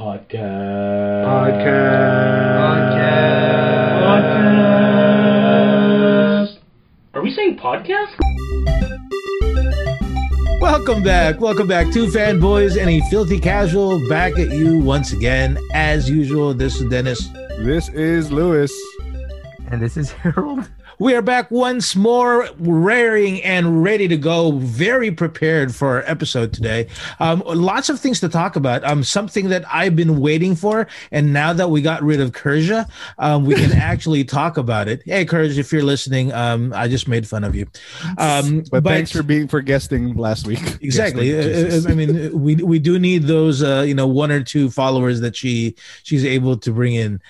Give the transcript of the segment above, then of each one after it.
Podcast. Podcast. Podcast. Are we saying podcast? Welcome back. Welcome back to Fanboys and a Filthy Casual back at you once again. As usual, this is Dennis. This is Lewis. And this is Harold. We are back once more, raring and ready to go. Very prepared for our episode today. Um, lots of things to talk about. Um, something that I've been waiting for, and now that we got rid of Kurja, um, we can actually talk about it. Hey, Kurja, if you're listening, um, I just made fun of you. Um, But, thanks for being for guesting last week. exactly Uh, uh, i mean we we do need those uh you know one or two followers that she she's able to bring in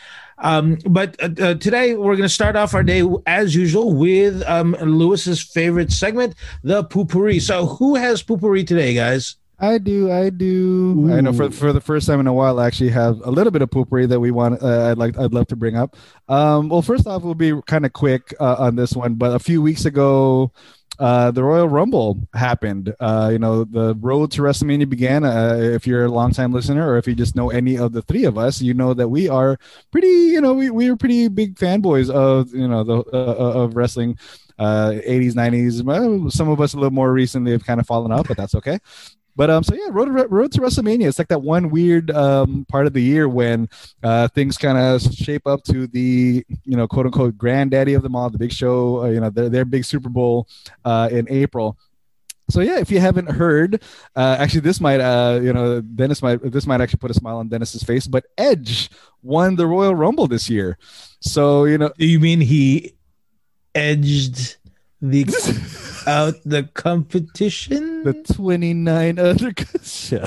um but uh, uh, today we're going to start off our day as usual with um lewis's favorite segment the poopery so who has poopery today guys I do, I do. I know for for the first time in a while, I actually have a little bit of poopery that we want. Uh, I'd like, I'd love to bring up. Um, well, first off, we'll be kind of quick uh, on this one. But a few weeks ago, uh, the Royal Rumble happened. Uh, you know, the road to WrestleMania began. Uh, if you're a longtime listener, or if you just know any of the three of us, you know that we are pretty. You know, we we are pretty big fanboys of you know the uh, of wrestling. Uh, 80s, 90s. Well, some of us a little more recently have kind of fallen off, but that's okay. But um, so yeah, road to, road to WrestleMania. It's like that one weird um part of the year when uh things kind of shape up to the you know quote unquote granddaddy of them all, the Big Show. Uh, you know their their big Super Bowl uh in April. So yeah, if you haven't heard, uh, actually this might uh you know Dennis might this might actually put a smile on Dennis's face. But Edge won the Royal Rumble this year. So you know you mean he edged the out the competition the 29 other yeah.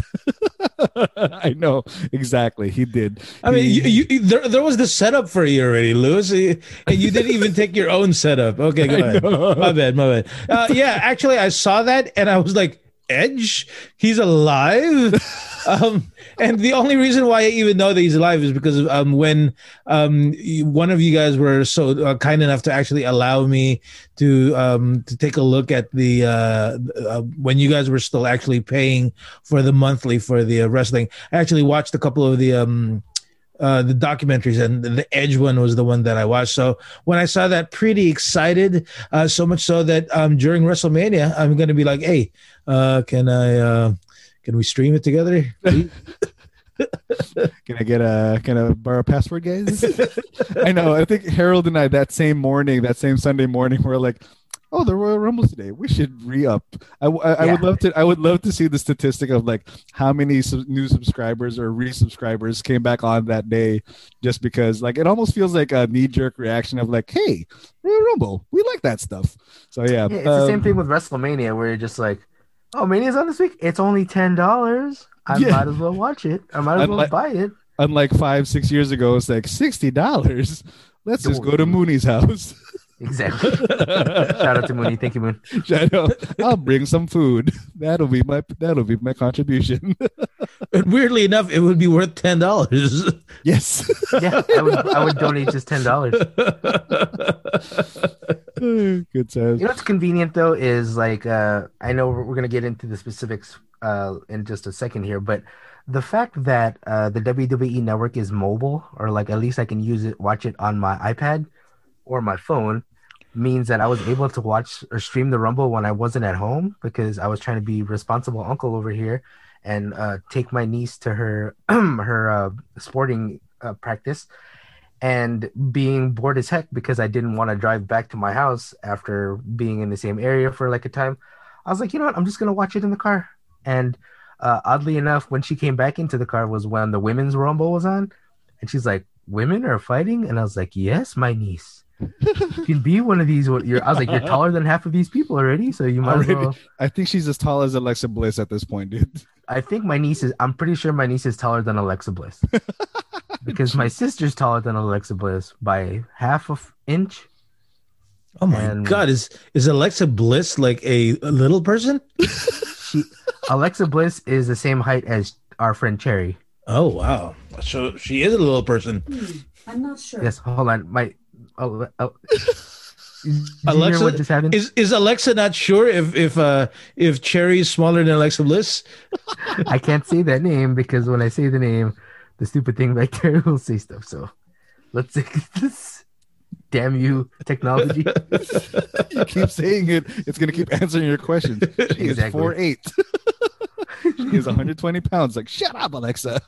I know exactly he did. I mean, you, you, there, there was the setup for you already, Lewis, and you didn't even take your own setup. Okay, go ahead. My bad, my bad. Uh, yeah, actually, I saw that and I was like, Edge, he's alive. um, and the only reason why I even know that he's alive is because um, when um, one of you guys were so uh, kind enough to actually allow me to um, to take a look at the uh, uh, when you guys were still actually paying for the monthly for the uh, wrestling. I actually watched a couple of the um, uh, the documentaries, and the Edge one was the one that I watched. So when I saw that, pretty excited. Uh, so much so that um, during WrestleMania, I'm going to be like, "Hey, uh, can I? Uh, can we stream it together?" Can I get a can I borrow a password, guys? I know. I think Harold and I that same morning, that same Sunday morning, we're like, "Oh, the Royal Rumble's today. We should re up." I, I, I would love to. I would love to see the statistic of like how many sub- new subscribers or resubscribers came back on that day, just because like it almost feels like a knee jerk reaction of like, "Hey, Royal Rumble, we like that stuff." So yeah, Yeah, it's the same um, thing with WrestleMania where you're just like, oh, Mania's on this week. It's only ten dollars. I Yeah. might as well watch it. I might as well buy it. Unlike five, six years ago, it's like sixty dollars. Let's just go to Mooney's house. Exactly. Shout out to Mooney. Thank you, Moon. I know. I'll bring some food. That'll be my that'll be my contribution. and weirdly enough, it would be worth ten dollars. yes. Yeah, I would. I would donate just ten dollars. Good times. You know what's convenient though is like uh, I know we're, we're gonna get into the specifics uh, in just a second here, but the fact that uh, the WWE network is mobile, or like at least I can use it, watch it on my iPad or my phone, means that I was able to watch or stream the Rumble when I wasn't at home because I was trying to be responsible uncle over here and uh, take my niece to her her uh, sporting uh, practice and being bored as heck because I didn't want to drive back to my house after being in the same area for like a time. I was like, you know what? I'm just gonna watch it in the car. And uh, oddly enough, when she came back into the car was when the women's rumble was on, and she's like, "Women are fighting," and I was like, "Yes, my niece." You can be one of these. what- You're, I was like, you're taller than half of these people already, so you might as Already. well. I think she's as tall as Alexa Bliss at this point, dude. I think my niece is. I'm pretty sure my niece is taller than Alexa Bliss, because my sister's taller than Alexa Bliss by half a f- inch. oh my And- god, is is Alexa Bliss like a, a little person? She, Alexa Bliss is the same height as our friend Cherry. Oh wow, so she is a little person. Hmm, I'm not sure. Yes, hold on. My oh, oh. Alexa what just happened? Is is Alexa not sure if if uh if Cherry is smaller than Alexa Bliss? I can't say that name because when I say the name, the stupid thing back there will say stuff. So let's take this. Damn you, technology. you keep saying it, it's gonna keep answering your questions. She is Exactly. four eight. she is 120 pounds. Like, shut up, Alexa.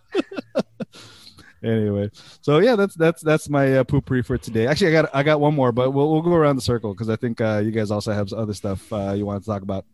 Anyway, so yeah, that's that's that's my uh, poopery for today. Actually, I got I got one more, but we'll we'll go around the circle because I think uh, you guys also have other stuff uh, you want to talk about.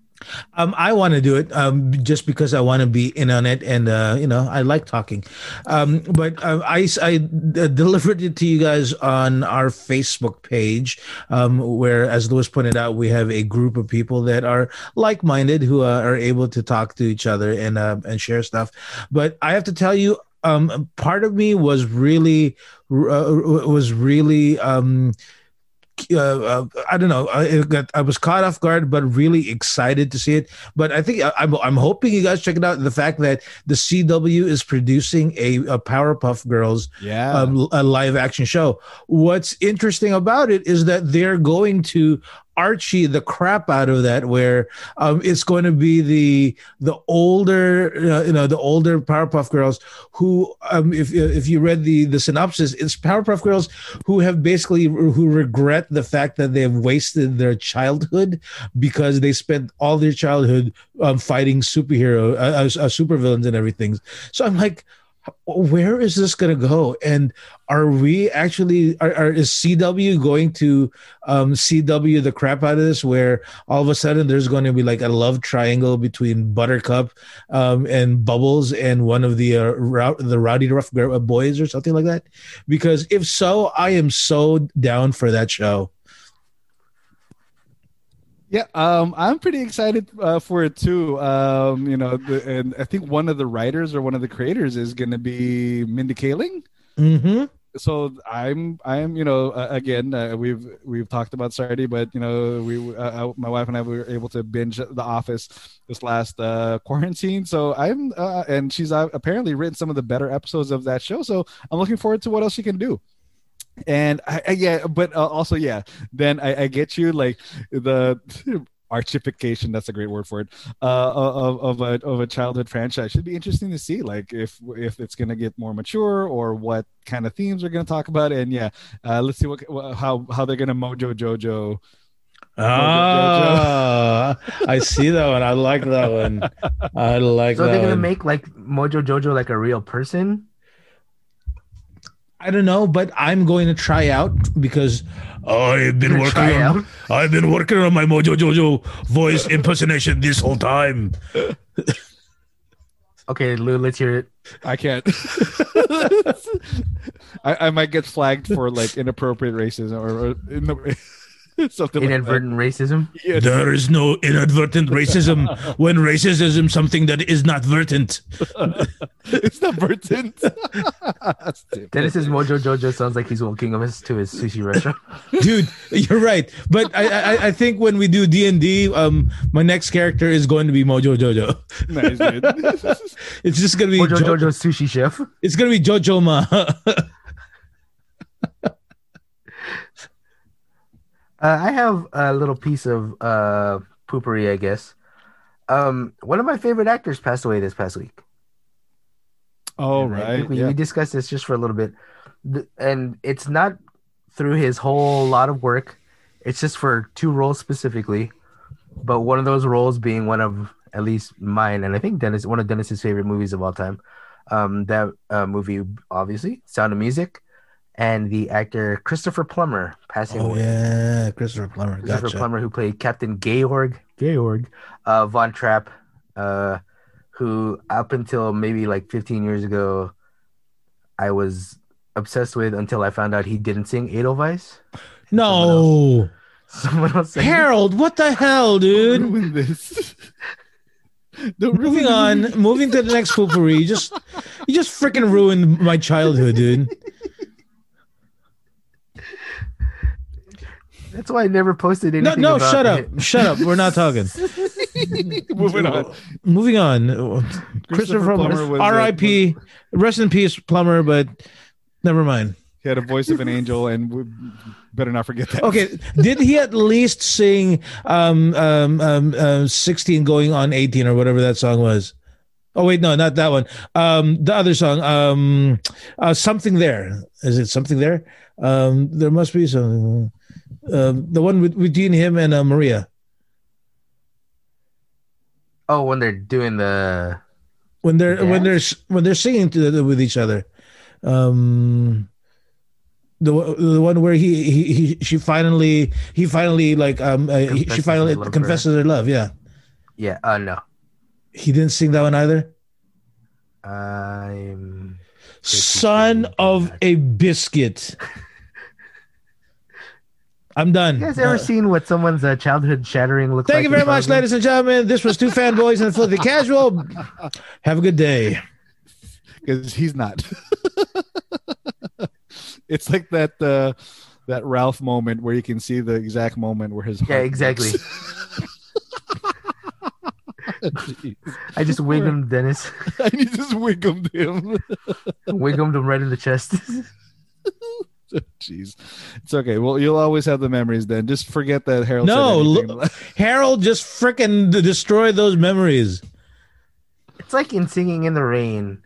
Um, I want to do it um, just because I want to be in on it, and uh, you know I like talking. Um, but uh, I I uh, delivered it to you guys on our Facebook page, um, where, as Lewis pointed out, we have a group of people that are like-minded who uh, are able to talk to each other and uh, and share stuff. But I have to tell you, um, part of me was really uh, was really. Um, uh, uh, I don't know. I, got, I was caught off guard, but really excited to see it. But I think I, I'm, I'm hoping you guys check it out. The fact that the CW is producing a, a Powerpuff Girls Yeah, um, a live action show. What's interesting about it is that they're going to Archie the crap out of that, where um, it's going to be the the older, uh, you know, the older Powerpuff Girls who, um, if if you read the the synopsis, it's Powerpuff Girls who have basically who regret the fact that they have wasted their childhood because they spent all their childhood um, fighting superhero, uh, uh, supervillains and everything. So I'm like where is this going to go? And are we actually are, are is cw going to um cw the crap out of this where all of a sudden there's going to be like a love triangle between buttercup um and bubbles and one of the uh, rou- the Rowdyruff Boys or something like that? Because if so i am so down for that show Yeah, um, I'm pretty excited uh, for it too. Um, you know, the, and I think one of the writers or one of the creators is going to be Mindy Kaling. mm-hmm So I'm, I'm, you know, uh, again, uh, we've we've talked about Sardi, but you know, we, uh, uh, my wife and I were able to binge The Office this last uh, quarantine. So I'm, uh, and she's uh, apparently written some of the better episodes of that show. So I'm looking forward to what else she can do and I, I yeah but uh, also yeah then I, I get you like the archification that's a great word for it uh of, of a of a childhood franchise should be interesting to see like if if it's going to get more mature or what kind of themes we're going to talk about and yeah uh let's see what how how they're going to mojo jojo ah i see that one i like that one i like that. so they're gonna one. make like Mojo Jojo like a real person. I don't know, but I'm going to try out because I've been Gonna working on out? I've been working on my Mojo Jojo voice impersonation this whole time. Okay, Lou, let's hear it. i can't I, I might get flagged for like inappropriate racism or, or in the, something Inadvertent racism. like that. Yeah. There is no inadvertent racism when racism is something that is not vertent. it's not Burton. Dennis's Mojo Jojo sounds like he's walking us to his sushi restaurant. Dude, you're right. But I, I I think when we do D and D, um, my next character is going to be Mojo Jojo. nice, dude. It's just gonna be Mojo Jo- Jojo sushi chef. It's gonna be Jojo Ma. Uh, I have a little piece of uh, poopery, I guess. Um, one of my favorite actors passed away this past week. Oh And right, we, yeah. we discussed this just for a little bit, and it's not through his whole lot of work. It's just for two roles specifically, but one of those roles being one of at least mine, and I think Dennis one of Dennis's favorite movies of all time. Um, that uh, movie, obviously, Sound of Music, and the actor Christopher Plummer passing oh away. yeah, Christopher Plummer. Christopher Gotcha. Plummer, who played Captain Georg, Georg, uh, Von Trapp, uh, who up until maybe like 15 years ago, I was obsessed with until I found out he didn't sing Edelweiss. No, Someone else sang it. Harold, what the hell, dude? Ruin this. Don't Moving on, moving to the next poopery. You just, you just freaking ruined my childhood, dude. That's why I never posted No, anything. no, about shut up, it. shut up. We're not talking. Moving on. Moving on. Christopher Plummer Plummer, was R.I.P. Rest in peace, Plummer. But never mind. He had a voice of an angel, and we better not forget that. Okay, did he at least sing um, um, um, uh, 16 going on 18 or whatever that song was? Oh wait, no, not that one. Um, the other song, um, uh, something there. Is it something there? Um, there must be something. Um, the one with between him and uh, Maria Oh, when they're doing the when they're when they're when they're singing to the, with each other. Um, the one- the one where he he, he she finally he finally like um uh, he, she finally his love for her. confesses her love. Yeah, yeah. Uh, no. he didn't sing that one either. I'm. Son of a biscuit. I'm done. You guys ever Uh, seen what someone's uh, childhood shattering looks like? Thank you very much, of ladies and gentlemen. This was two fanboys and a filthy casual. Have a good day. because he's not. it's like that uh, that Ralph moment where you can see the exact moment where his Yeah, exactly. I just wig him, Dennis. I just wiggled him. wig him right in the chest. Oh, jeez, it's okay. Well, you'll always have the memories. Then just forget that Harold. No, anything. look- Harold just freaking destroyed those memories. it's like in Singing in the Rain,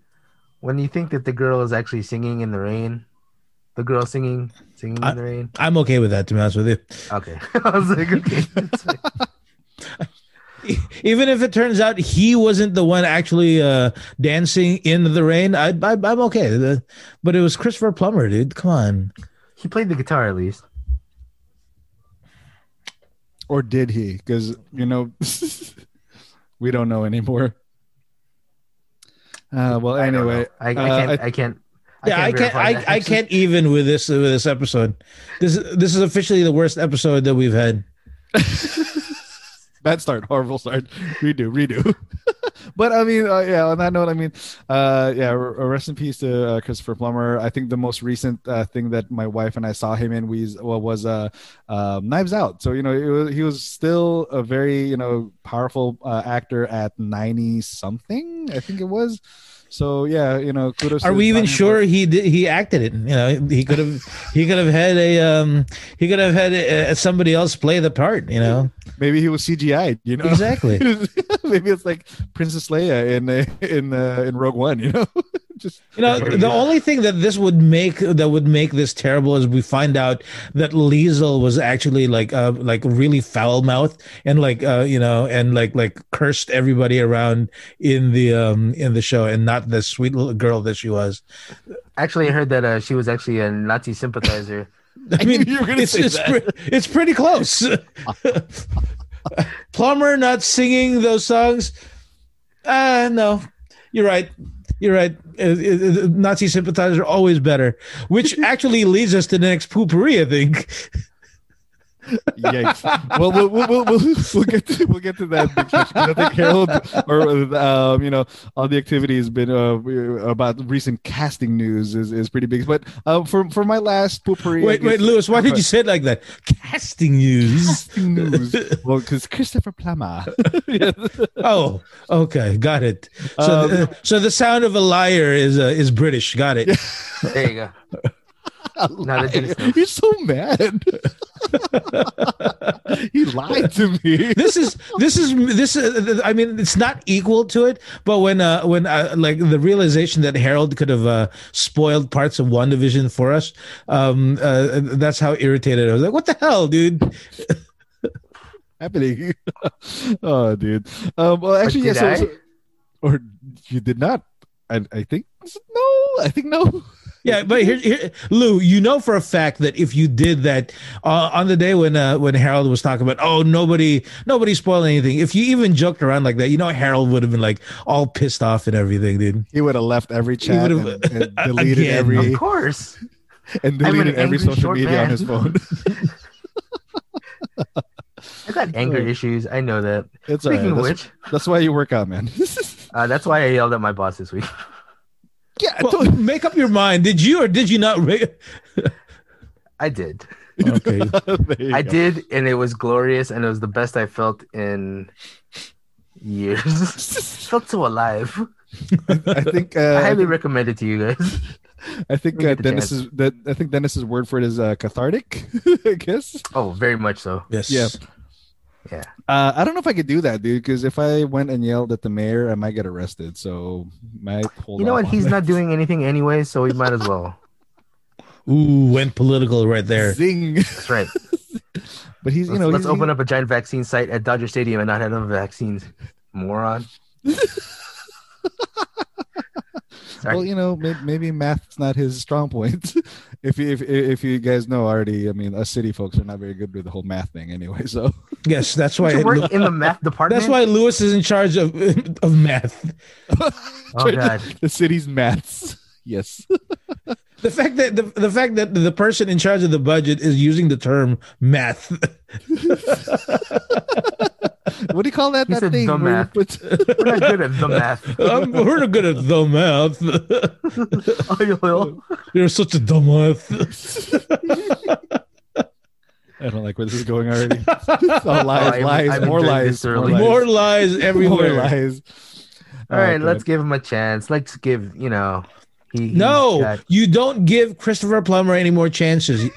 when you think that the girl is actually singing in the rain. The girl singing, singing I- in the rain. I'm okay with that, to be honest with you. Okay, I was like, okay, that's fine. Even if it turns out he wasn't the one actually uh, dancing in the rain, I, I, I'm okay. The- but it was Christopher Plummer, dude. Come on. he played the guitar at least. or did he? Because you know, we don't know anymore. Uh, well, I don't anyway, know. I, I uh, can't. I, can't. yeah, I can't. verify I, that, I actually. can't even with this with this episode. This this is officially the worst episode that we've had. bad start, horrible start. Redo, redo. but I mean, uh, yeah. On that note, I mean, uh, yeah. r- Rest in peace to uh, Christopher Plummer. I think the most recent uh, thing that my wife and I saw him in was well, was uh, um, Knives Out. So you know, was, he was still a very you know powerful uh, actor at ninety something. I think it was. So yeah, you know, kudos. Are we even sure he did, he acted it? You know, he could have he could have had a um he could have had uh somebody else play the part. You know, Maybe he was CGI. You know, Exactly. Maybe it's like Princess Leia in uh, in uh, in Rogue One. You know, just you know Yeah. the only thing that this would make that would make this terrible is we find out that Liesl was actually like uh like really foul mouthed and like uh you know and like like cursed everybody around in the um in the show and not the sweet little girl that she was. Actually, I heard that uh, she was actually a Nazi sympathizer. I mean, You were gonna it's say it's, that. pre- it's pretty close. Plummer not singing those songs. Uh no, you're right. You're right. Uh, uh, uh, Nazi sympathizers are always better, which actually leads us to the next poopery. I think. Yikes! well, we'll we'll, we'll, we'll, we'll get to, we'll get to that. big. I think Harold, or um, you know, all the activity has been uh, about recent casting news is, is pretty big. But uh, for for my last poopery, I Wait, wait, guess- Lewis. Why did you say it like that? Casting news. casting news? well, because Christopher Plummer. Oh, okay, got it. So, Um, uh, so the sound of a liar is uh, is British. Got it. There you go. Now that Dennis knows. So mad. he lied to me. this is this is this is, i mean it's not equal to it but when uh when uh, like the realization that harold could have uh spoiled parts of WandaVision for us um uh, that's how irritated i was like what the hell dude happening? oh, dude. Um, well, actually, yes. Yeah, so, so- or you did not. I, I think no. I think no. Yeah but here, here lou you know for a fact that if you did that uh, on the day when uh when harold was talking about oh nobody nobody spoiled anything if you even joked around like that you know harold would have been like all pissed off and everything dude He would have left every chat and, and deleted Again. every Of course. and I'm an deleted every social short media on his phone. I got anger issues. I know that. It's Speaking right. of That's, which, that's why you work out, man. uh, that's why I yelled at my boss this week. Yeah. well, make up your mind did you or did you not re- I did. okay I go. did, and it was glorious, and it was the best I felt in years. felt so alive. I think. Uh, I I highly recommend it to you guys. I think Let me uh, get the Dennis's that I think Dennis's word for it is uh, cathartic. I guess. Oh, very much so. yes Yeah. Yeah. Uh, I don't know if I could do that, dude. Because if I went and yelled at the mayor, I might get arrested. So might hold. You know what? He's that. not doing anything anyway, so we might as well. Ooh, went political right there. Zing. That's right. but he's, you Let's, know, let's he's, open up a giant vaccine site at Dodger Stadium and not have enough vaccines. Moron. Sorry. Well, you know, maybe, maybe math's not his strong point. if you if if you guys know already, I mean, us city folks are not very good with the whole math thing anyway. So Yes, that's why. you work in the math department. That's why Lewis is in charge of of math. Oh god. the city's maths. Yes. The fact that the, the fact that the person in charge of the budget is using the term math. What do you call that? He that said thing the where math. put- We're not good at the math. um, we're not good at the math. Oh, yo, yo. You're such a dumbass. I don't like where this is going already. It's all lies, I- lies, I've more lies, this thoroughly. More lies everywhere. more lies. All right, Okay. let's give him a chance. Let's give you know. He, No, got- you don't give Christopher Plummer any more chances.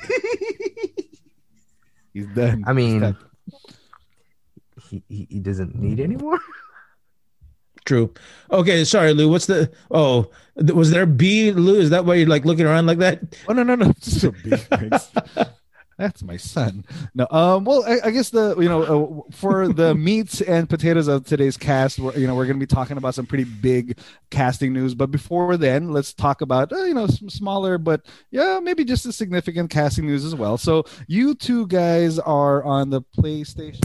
He's done. I mean, He's done. He, he he doesn't need anymore. True. Okay, sorry, Lou. What's the? Oh, th- was there B, Lou? Is that why you're like looking around like that? Oh no, no, no! Just a big thanks. That's my son. No, um, well, I, I guess the you know uh, for the meats and potatoes of today's cast, we're, you know, we're going to be talking about some pretty big casting news. But before then, let's talk about uh, you know some smaller, but yeah, maybe just as significant casting news as well. So you two guys are on the PlayStation.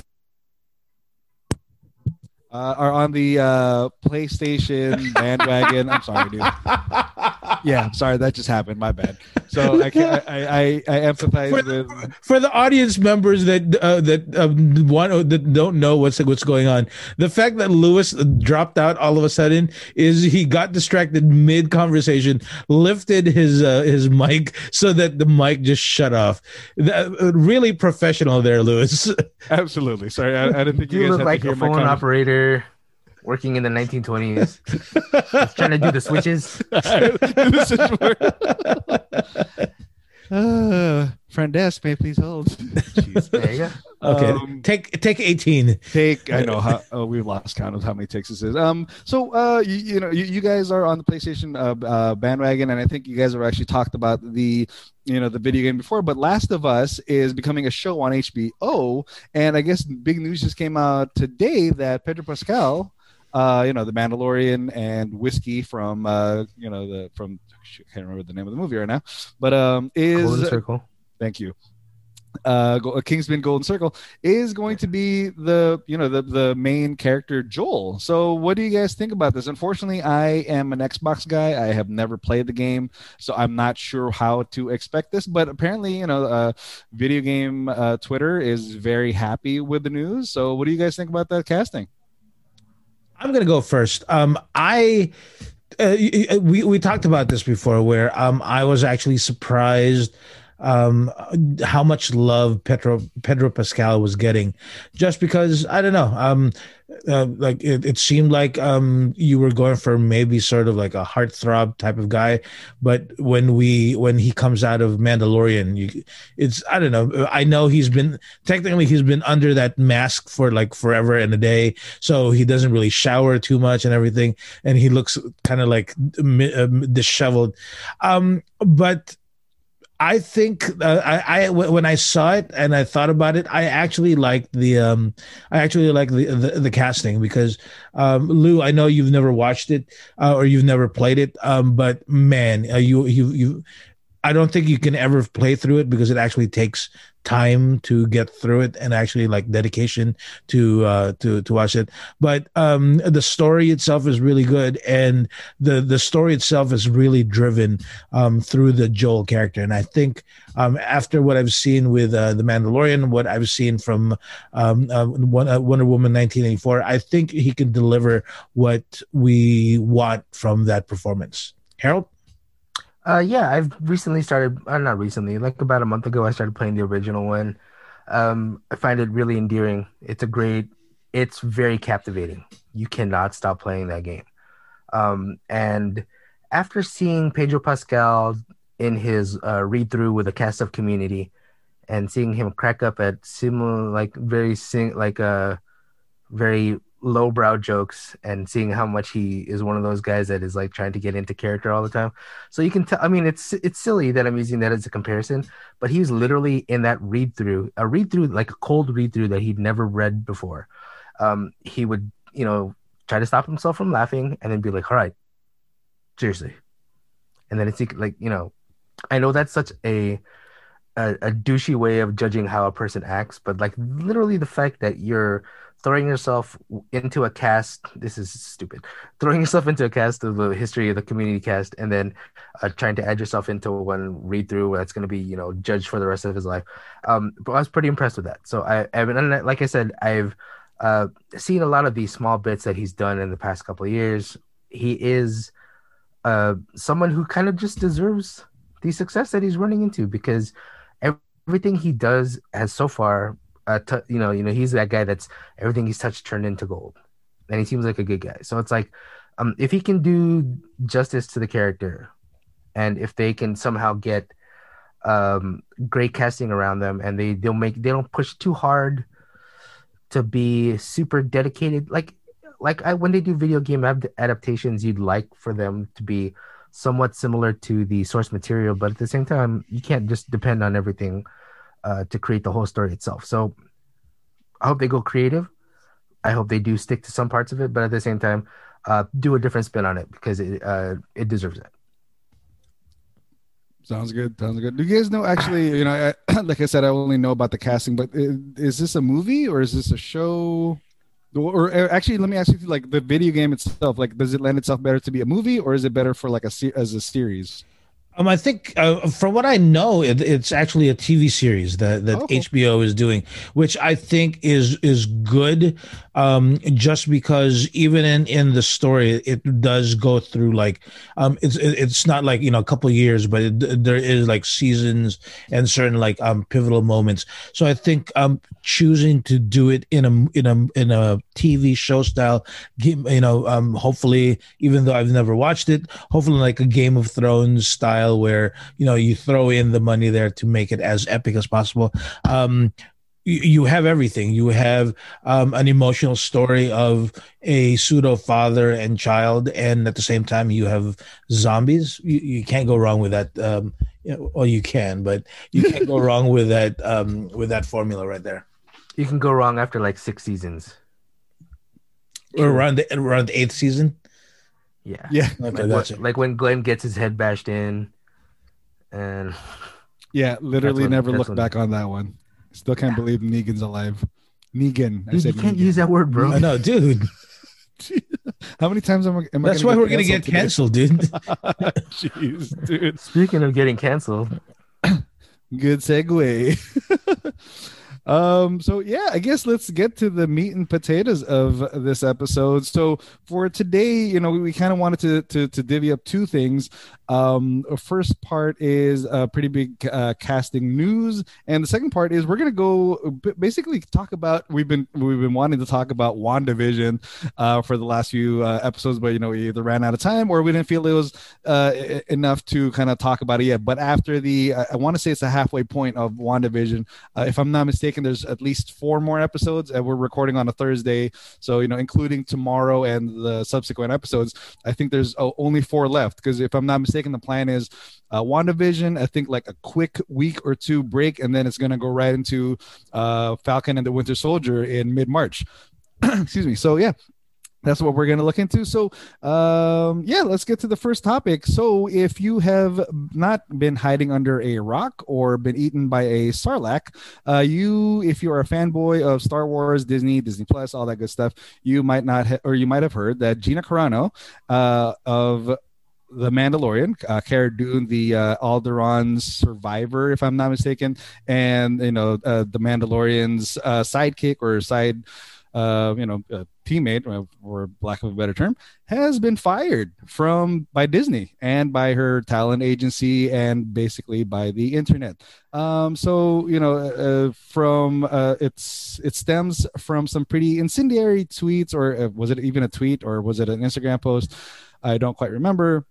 Uh, are on the uh, PlayStation bandwagon. I'm sorry, dude. Yeah, sorry. That just happened. My bad. So I can I I, I empathize For, with. for the audience members that uh, that um, want that don't know what's what's going on, the fact that Lewis dropped out all of a sudden is he got distracted mid conversation, lifted his uh, his mic so that the mic just shut off. That- uh, really professional there, Lewis. Absolutely. Sorry, I, I didn't think you, You guys look had like to hear a my phone comment. operator working in the 1920s, trying to do the switches. This is where- uh, front desk, may I please hold. Jeez. There you go. Okay, Um, take take eighteen. take i know how oh, we've lost count of how many takes this is um so uh you, you know you, you guys are on the playstation uh, uh bandwagon and i think you guys have actually talked about the you know the video game before but last of us is becoming a show on hbo and i guess big news just came out today that pedro pascal uh you know the mandalorian and whiskey from uh you know the from I can't remember the name of the movie right now but um is Golden circle. thank you. Uh kingsman golden circle is going to be the you know the the main character joel. So what do you guys think about this? Unfortunately i am an xbox guy. I have never played the game so i'm not sure how to expect this but apparently you know uh video game uh twitter is very happy with the news. So what do you guys think about that casting I'm gonna go first. Um, I uh, y- we we talked about this before, where um I was actually surprised um how much love Pedro Pedro Pascal was getting, just because I don't know um uh, like it, it seemed like um you were going for maybe sort of like a heartthrob type of guy, but when we when he comes out of Mandalorian, you it's I don't know I know he's been technically he's been under that mask for like forever and a day so he doesn't really shower too much and everything and he looks kind of like um, disheveled. Um but I think uh, I, when I saw it and I thought about it, I actually liked the um, I actually like the, the the casting because um, Lou, I know you've never watched it uh, or you've never played it, um, but man, uh, you you you, I don't think you can ever play through it because it actually takes time to get through it and actually like dedication to uh to to watch it. But um the story itself is really good and the the story itself is really driven um through the Joel character. And I think um after what I've seen with uh, the Mandalorian what I've seen from um uh, uh, Wonder Woman 1984 I think he can deliver what we want from that performance. Harold Uh, yeah, I've recently started. Uh, not recently, like about a month ago, I started playing the original one. Um, I find it really endearing. It's a great. It's very captivating. You cannot stop playing that game. Um, and after seeing Pedro Pascal in his uh, read through with a cast of Community, and seeing him crack up at similar like very sing like uh very lowbrow jokes and seeing how much he is one of those guys that is like trying to get into character all the time. So you can tell. I mean, it's it's silly that I'm using that as a comparison, but he's literally in that read through, a read through like a cold read through that he'd never read before. Um, he would, you know, try to stop himself from laughing and then be like, "All right, seriously," and then it's like, you know, I know that's such a a, a douchey way of judging how a person acts, but like literally the fact that you're throwing yourself into a cast this is stupid throwing yourself into a cast of the history of the community cast and then uh, trying to add yourself into one read through that's going to be you know judged for the rest of his life. Um but i was pretty impressed with that. So i i've been like i said i've uh seen a lot of these small bits that he's done in the past couple of years. He is uh someone who kind of just deserves the success that he's running into because everything he does has so far uh, t- you know, you know, he's that guy that's everything he's touched turned into gold, and he seems like a good guy. So it's like, um, if he can do justice to the character, and if they can somehow get um great casting around them, and they they'll make they don't push too hard to be super dedicated, like like I, when they do video game ad- adaptations, you'd like for them to be somewhat similar to the source material, but at the same time, you can't just depend on everything uh, to create the whole story itself. So I hope they go creative. I hope they do stick to some parts of it, but at the same time, uh, do a different spin on it because it uh, it deserves it. Sounds good. Sounds good. Do you guys know? Actually, you know, I, like I said, I only know about the casting, but is this a movie or is this a show? Or, or actually, let me ask you, like the video game itself, like does it lend itself better to be a movie or is it better for like a as a series? Um, I think uh, from what I know, it, it's actually a TV series that that oh, cool. HBO is doing, which I think is is good. Um, just because even in in the story, it does go through like um, it's it's not like you know a couple years, but it, there is like seasons and certain like um pivotal moments. So I think um choosing to do it in a in a in a TV show style, you know, um, hopefully even though I've never watched it, hopefully like a Game of Thrones style where you know you throw in the money there to make it as epic as possible. Um, you, you have everything. You have um, an emotional story of a pseudo father and child, and at the same time, you have zombies. You, you can't go wrong with that. Um, you know, well, you can, but you can't go wrong with that um, with that formula right there. You can go wrong after like six seasons. Or around the around the eighth season. Yeah. Yeah. Okay, like, what, like when Glenn gets his head bashed in, and yeah, literally when, never looked when... back on that one. Still can't yeah. believe Negan's alive. Negan. Dude, you can't Negan. use that word, bro. I know, dude. How many times am I? Am That's I why we're gonna get canceled, dude. Jeez, dude. Speaking of getting canceled, good segue. Um, so yeah, I guess let's get to the meat and potatoes of this episode. So for today, you know, we, we kind of wanted to, to to divvy up two things. Um, the first part is a pretty big uh, casting news, and the second part is we're gonna go basically talk about we've been we've been wanting to talk about Wandavision uh, for the last few uh, episodes, but you know we either ran out of time or we didn't feel it was uh, enough to kind of talk about it yet. But after the, I, I want to say it's the halfway point of Wandavision, uh, if I'm not mistaken mistaken, there's at least four more episodes, and we're recording on a Thursday. So you know, including tomorrow and the subsequent episodes, I think there's oh, only four left. Because if I'm not mistaken, the plan is uh, WandaVision. I think like a quick week or two break, and then it's gonna go right into uh, Falcon and the Winter Soldier in mid March. Excuse me. So yeah, that's what we're going to look into. So, um, yeah, let's get to the first topic. So, if you have not been hiding under a rock or been eaten by a sarlacc, uh, you, if you are a fanboy of Star Wars, Disney, Disney Plus, all that good stuff, you might not, ha- or you might have heard that Gina Carano uh, of the Mandalorian, uh, Cara Dune, the uh, Alderaan survivor, if I'm not mistaken, and you know uh, the Mandalorian's uh, sidekick or side uh, you know, teammate, or lack of a better term, has been fired from by Disney and by her talent agency and basically by the internet. Um, so you know, uh, from uh, it's it stems from some pretty incendiary tweets, or uh, was it even a tweet, or was it an Instagram post? I don't quite remember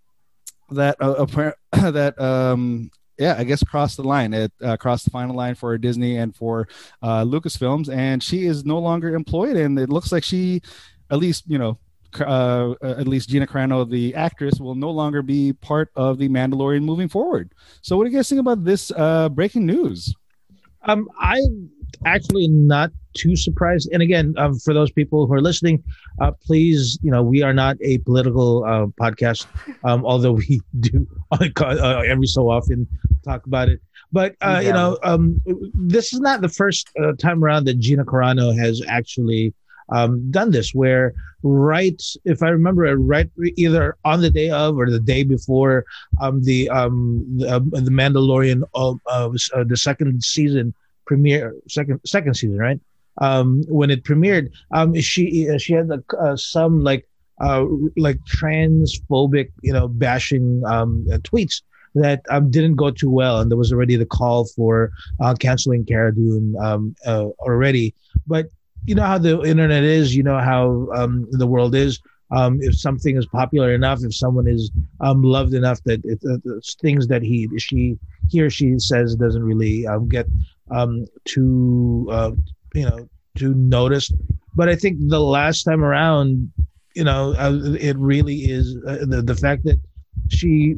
that uh, that um yeah, I guess crossed the line. It uh, crossed the final line for Disney and for uh, Lucasfilms, and she is no longer employed. And it looks like she, at least you know, uh, at least Gina Carano, the actress, will no longer be part of the Mandalorian moving forward. So, what do you guys think about this uh, breaking news? Um, I'm actually not too surprised. And again, um, for those people who are listening, uh, please, you know, we are not a political uh, podcast, um, although we do uh, every so often talk about it. But uh, yeah. you know, um, this is not the first uh, time around that Gina Carano has actually um, done this. Where right, if I remember it, right, either on the day of or the day before um, the um, the, the Mandalorian, uh, uh, the second season premiere, second second season, right? Um, when it premiered, um, she uh, she had uh, some like uh, like transphobic, you know, bashing um, uh, tweets that um, didn't go too well, and there was already the call for uh, canceling Cara Dune um, uh, already. But you know how the internet is, you know how um, the world is. Um, if something is popular enough, if someone is um, loved enough that it, uh, things that he, she, he or she says doesn't really um, get um, too uh, you know to notice. But i think the last time around you know it really is uh, the, the fact that she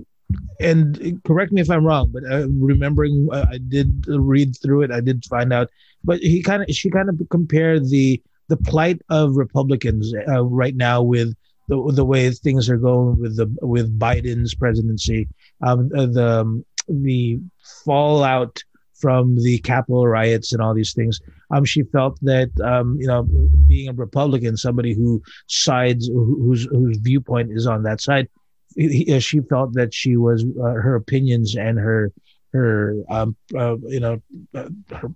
and correct me if i'm wrong but uh, remembering uh, i did read through it i did find out but he kind of she kind of compared the the plight of republicans uh, right now with the, the way things are going with the with biden's presidency um, uh, the um, the fallout from the Capitol riots and all these things. Um, she felt that um, you know, being a Republican, somebody who sides, whose whose viewpoint is on that side, he, she felt that she was uh, her opinions and her her um, uh, you know uh, her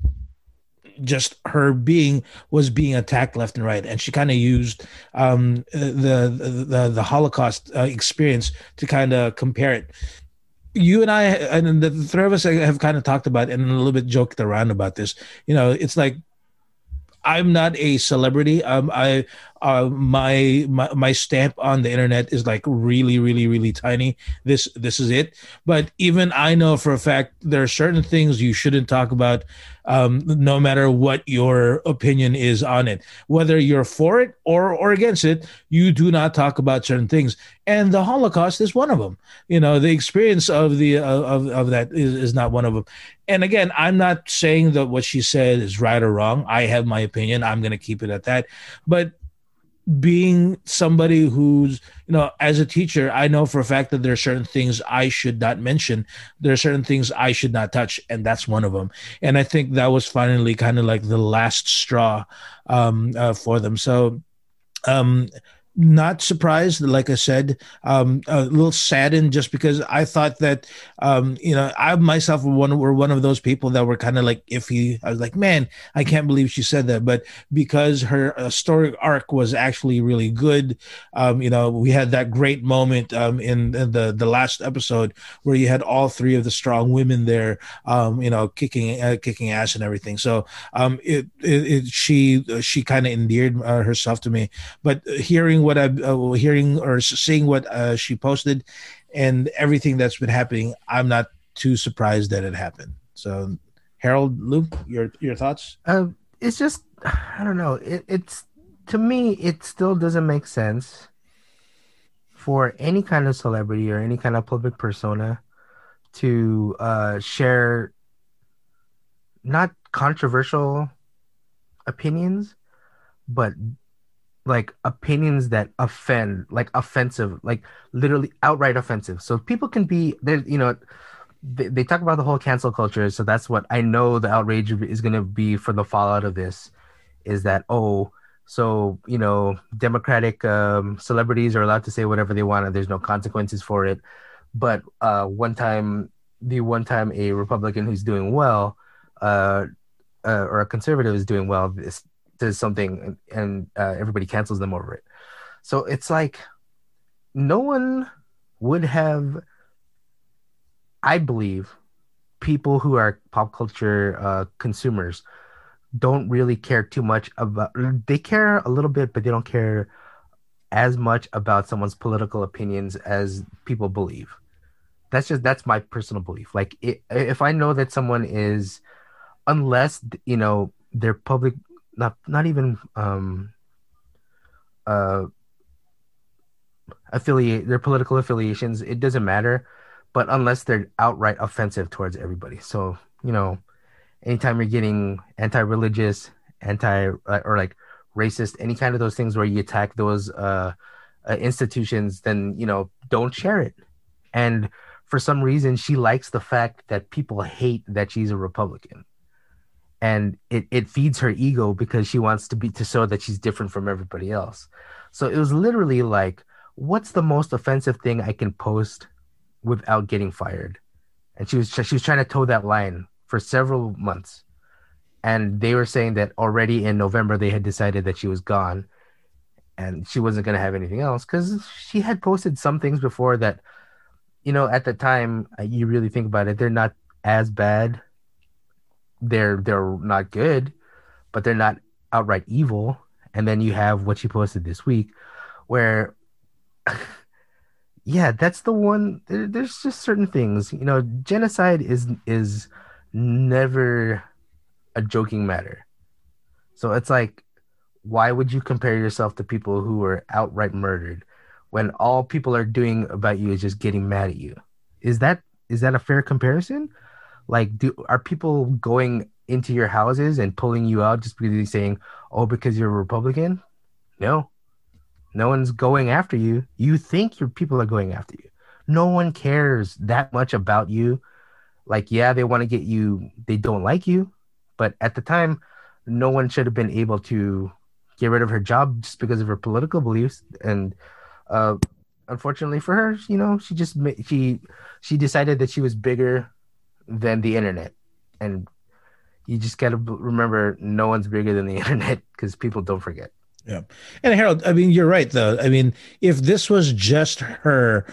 just her being was being attacked left and right and she kind of used um, the, the the holocaust uh, experience to kind of compare it you and I and the three of us have kind of talked about and a little bit joked around about this. You know, it's like I'm not a celebrity. Um, I uh, my, my my stamp on the internet is like really, really, really tiny. This this is it. But even I know for a fact there are certain things you shouldn't talk about, um, no matter what your opinion is on it. Whether you're for it or or against it, you do not talk about certain things. And the Holocaust is one of them. You know, the experience of the of of that is is not one of them. And again, I'm not saying that what she said is right or wrong. I have my opinion. I'm going to keep it at that. But being somebody who's you know as a teacher i know for a fact that there are certain things i should not mention. There are certain things i should not touch and that's one of them and i think that was finally kind of like the last straw um, uh, for them. So um, not surprised like i said um, a little saddened just because i thought that um, you know i myself were one, were one of those people that were kind of like iffy. I was like man i can't believe she said that. But because her uh, story arc was actually really good um, you know we had that great moment um, in, in, the the last episode where you had all three of the strong women there um, you know kicking uh, kicking ass and everything. So um, it, it, it she she kind of endeared uh, herself to me. But hearing what I'm uh, hearing or seeing what uh, she posted and everything that's been happening, I'm not too surprised that it happened. So, Harold, Luke, your your thoughts? Uh, it's just I don't know. It, it's to me, it still doesn't make sense for any kind of celebrity or any kind of public persona to uh, share not controversial opinions, but like opinions that offend, like offensive, like literally outright offensive. So people can be there, you know, they, they talk about the whole cancel culture. So that's what I know the outrage is going to be for the fallout of this is that, oh, so, you know, Democratic um, celebrities are allowed to say whatever they want and there's no consequences for it. But uh, one time, the one time a Republican who's doing well, uh, uh, or a conservative is doing well, this does something and, and uh, everybody cancels them over it. So it's like no one would have, I believe, people who are pop culture uh, consumers don't really care too much about. They care a little bit, but they don't care as much about someone's political opinions as people believe. that's just that's my personal belief. Like it, if I know that someone is, unless you know they're public, not not even um, uh, affiliate their political affiliations, it doesn't matter. But unless they're outright offensive towards everybody, so you know, anytime you're getting anti-religious, anti or like racist, any kind of those things where you attack those uh, uh institutions, then you know, don't share it. And for some reason she likes the fact that people hate that she's a Republican. And it, it feeds her ego because she wants to be to show that she's different from everybody else. So it was literally like, what's the most offensive thing I can post without getting fired? And she was she was trying to toe that line for several months. And they were saying that already in November they had decided that she was gone and she wasn't going to have anything else because she had posted some things before that you know, at the time, uh, you really think about it, they're not as bad. They're they're not good, but they're not outright evil. And then you have what she posted this week, where, yeah, that's the one. There, there's just certain things, you know, genocide is is never a joking matter. So it's like, why would you compare yourself to people who were outright murdered? when all people are doing about you is just getting mad at you. Is that is that a fair comparison? Like, do are people going into your houses and pulling you out just because they're saying, "Oh, because you're a Republican"? No, no one's going after you. You think your people are going after you. No one cares that much about you. Like, yeah, they want to get you. They don't like you, but at the time, no one should have been able to get rid of her job just because of her political beliefs and uh, unfortunately for her, you know, she just she she decided that she was bigger than the internet, and you just got to remember no one's bigger than the internet because people don't forget. Yeah. And Harold, I mean, you're right, though. I mean, if this was just her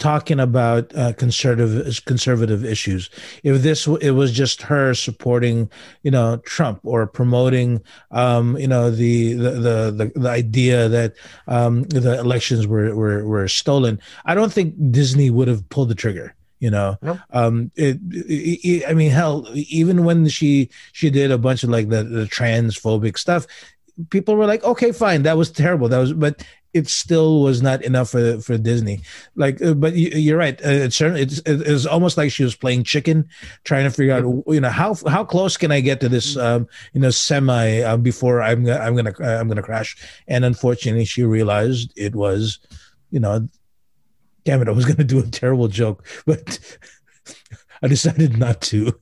talking about uh, conservative conservative issues. If this it was just her supporting, you know, Trump or promoting, um, you know, the the the, the, idea that um, the elections were, were were stolen, I don't think Disney would have pulled the trigger you know nope. um it, it, it, i mean hell even when she she did a bunch of like the, the transphobic stuff people were like okay fine that was terrible that was but it still was not enough for for Disney. Like, uh, but you, are right. Uh, it certainly it's, it's almost like she was playing chicken, trying to figure out you know how how close can I get to this mm-hmm. um, you know semi uh, before I'm I'm gonna I'm gonna crash. And unfortunately, she realized it was, you know, damn it, I was gonna do a terrible joke, but I decided not to.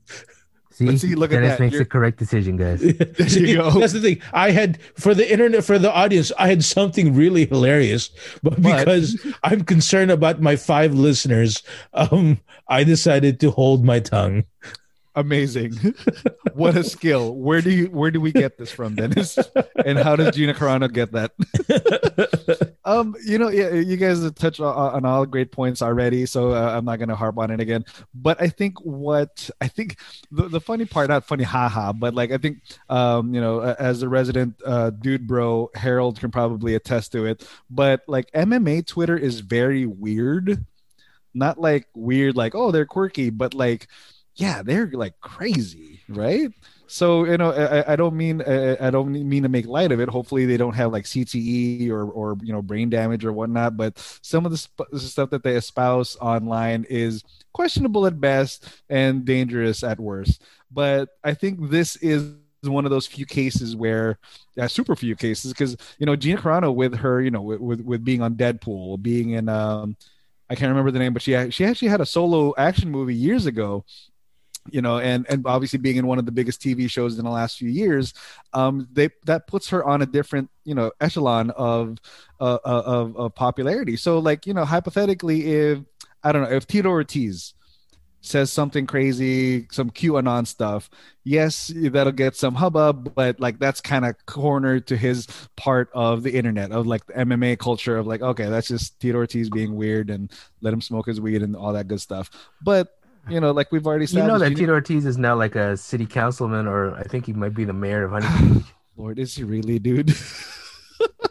See, see look Dennis at that. makes You're... the correct decision, guys. there you go. That's the thing. I had for the internet for the audience, I had something really hilarious, but because I'm concerned about my five listeners, um, I decided to hold my tongue amazing what a skill where do you where do we get this from dennis and how does gina carano get that um you know yeah you guys have touched on, all great points already so uh, i'm not going to harp on it again. But i think what i think the, the funny part not funny haha but like i think um you know as a resident uh, dude bro harold can probably attest to it. But like mma twitter is very weird. Not like weird like oh they're quirky but like yeah, they're like crazy, right? So you know, I, I don't mean I don't mean to make light of it. Hopefully, they don't have like CTE or or you know brain damage or whatnot. But some of the, sp- stuff that they espouse online is questionable at best and dangerous at worst. But I think this is one of those few cases where uh, super few cases because you know Gina Carano with her you know with, with, with being on Deadpool being in um I can't remember the name but she she actually had a solo action movie years ago you know, and and obviously being in one of the biggest TV shows in the last few years, um, they that puts her on a different you know echelon of uh, uh, of, of popularity. So like you know, hypothetically, if I don't know if Tito Ortiz says something crazy, some QAnon stuff, yes, that'll get some hubbub, but like that's kind of cornered to his part of the internet of like the MMA culture of like, okay, that's just Tito Ortiz being weird and let him smoke his weed and all that good stuff. But you know, like we've already said. You know that Tito Ortiz is now like a city councilman, or I think he might be the mayor of Huntington Lord, is he really, dude?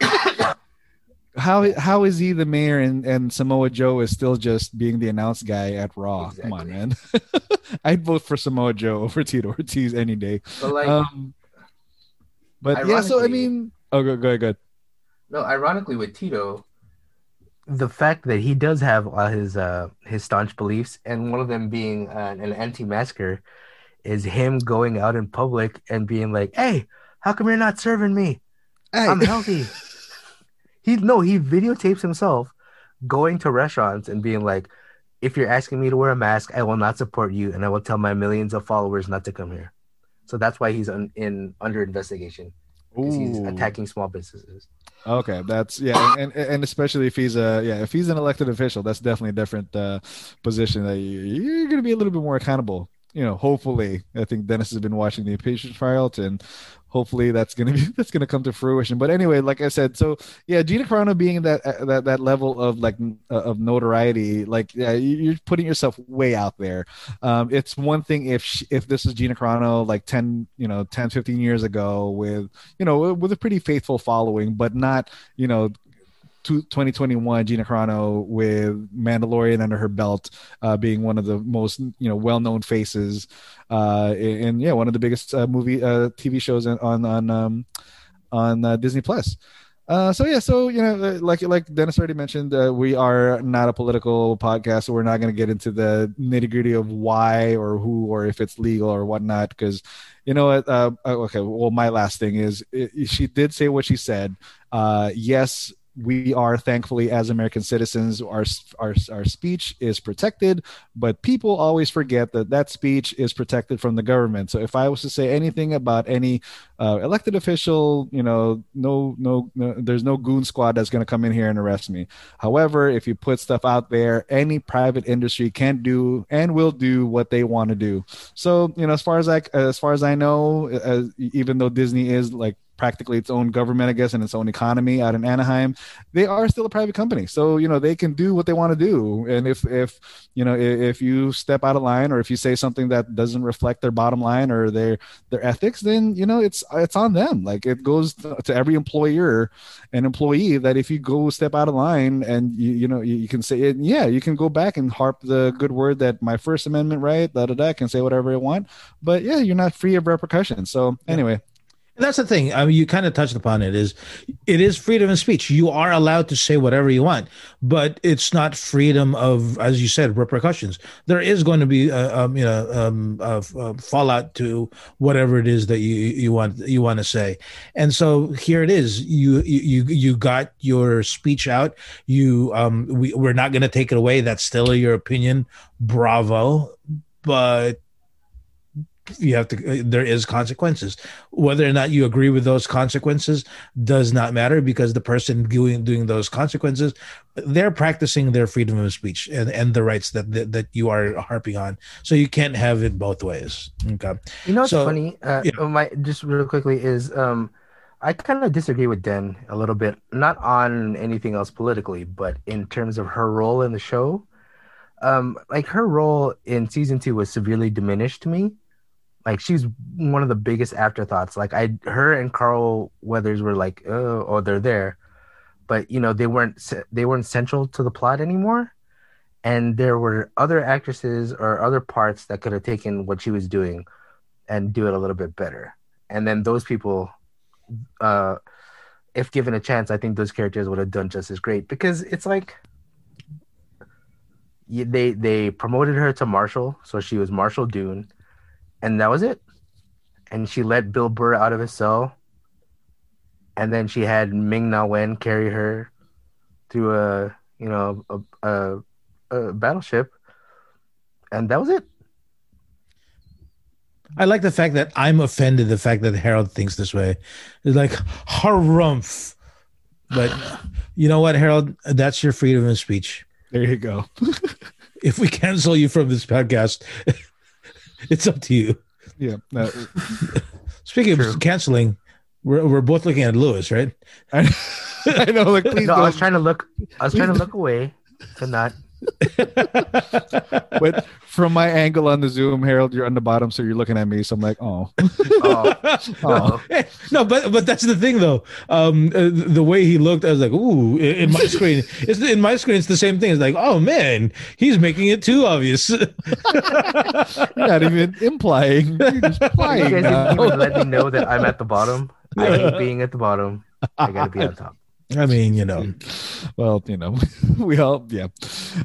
how how is he the mayor and, and Samoa Joe is still just being the announced guy at Raw? Come on, man. I'd vote for Samoa Joe over Tito Ortiz any day. But like, Um, but yeah, so I mean, oh, go go go. no, ironically with Tito, the fact that he does have all his uh his staunch beliefs, and one of them being uh, an anti-masker, is him going out in public and being like, "Hey, how come you're not serving me? I'm healthy." he no, he videotapes himself going to restaurants and being like, "If you're asking me to wear a mask, I will not support you, and I will tell my millions of followers not to come here." So that's why he's un- in under investigation because he's attacking small businesses. Okay, that's yeah, and, and and especially if he's a yeah, if he's an elected official, that's definitely a different uh, position that you, you're going to be a little bit more accountable. You know, hopefully, I think Dennis has been watching the impeachment trial, and hopefully that's to be that's to come to fruition. But anyway, like I said, so yeah, Gina Carano being that uh, that that level of like uh, of notoriety, like yeah, you- you're putting yourself way out there. Um, it's one thing if she, if this is Gina Carano like 10, you know, 10, 15 years ago with you know, with a pretty faithful following, but not, you know, 2021 Gina Carano with Mandalorian under her belt, uh, being one of the most, you know, well-known faces, uh, and yeah, one of the biggest uh, movie, uh, TV shows on on um, on uh, Disney Plus. Uh, so yeah, so you know, uh, like like Dennis already mentioned, uh, we are not a political podcast, so we're not going to get into the nitty gritty of why or who or if it's legal or whatnot, because you know what? Uh, okay, well, my last thing is it, she did say what she said. Yes, we are thankfully as American citizens, our our our speech is protected, but people always forget that that speech is protected from the government. So if I was to say anything about any uh, elected official, you know, no, no, no, there's no goon squad that's going to come in here and arrest me. However, if you put stuff out there, any private industry can do and will do what they want to do. So, you know, as far as I, as far as I know, uh, even though Disney is like practically its own government, I guess, and its own economy out in Anaheim, they are still a private company. So, you know, they can do what they want to do. And if, if, you know, if, if you step out of line or if you say something that doesn't reflect their bottom line or their, their ethics, then, you know, it's, it's on them. Like it goes to, to every employer and employee that if you go step out of line and you, you know, you, you can say it, yeah, you can go back and harp the good word that my first amendment right, da, da, da, can say whatever I want, but yeah, you're not free of repercussions. So anyway, And that's the thing. I mean, you kind of touched upon it. Is it is freedom of speech? You are allowed to say whatever you want, but it's not freedom of, as you said, repercussions. There is going to be, uh, um, you know, um, uh, uh, fallout to whatever it is that you you want you want to say. And so here it is. You you you got your speech out. You um, we we're not going to take it away. That's still your opinion. Bravo, but you have to there is consequences whether or not you agree with those consequences does not matter because the person doing doing those consequences they're practicing their freedom of speech and and the rights that that, that you are harping on so you can't have it both ways okay You know what's So, funny? Uh, yeah. my just real quickly is um, I kind of disagree with Den a little bit, not on anything else politically, but in terms of her role in the show. Um, like her role in season two was severely diminished to me. Like she's one of the biggest afterthoughts. Like I, her and Carl Weathers were like, oh, oh, they're there, but you know they weren't they weren't central to the plot anymore. And there were other actresses or other parts that could have taken what she was doing and do it a little bit better. And then those people, uh, if given a chance, I think those characters would have done just as great because it's like they they promoted her to Marshall, so she was Marshall Dune, and that was it. And she let Bill Burr out of his cell, and then she had Ming Na Wen carry her through a you know a, a, a battleship, and that was it. i like the fact that i'm offended the fact that harold thinks this way it's like harumph but you know what harold that's your freedom of speech there you go. if we cancel you from this podcast it's up to you yeah. No, Speaking True. of canceling, we're, we're both looking at Lewis, right? I, I know. Like, please No, I was trying to look. I was trying to look away to not but from my angle on the Zoom, Harold, you're on the bottom, so you're looking at me. So I'm like, oh, Oh, oh. no, but but that's the thing though. Um, uh, the way he looked, I was like, ooh. In in my screen, it's in my screen. It's the same thing. It's like, oh man, he's making it too obvious. not even implying. You're you guys even let me know that I'm at the bottom. I hate being at the bottom. I gotta be on top. I mean, you know, well, you know, we all, yeah.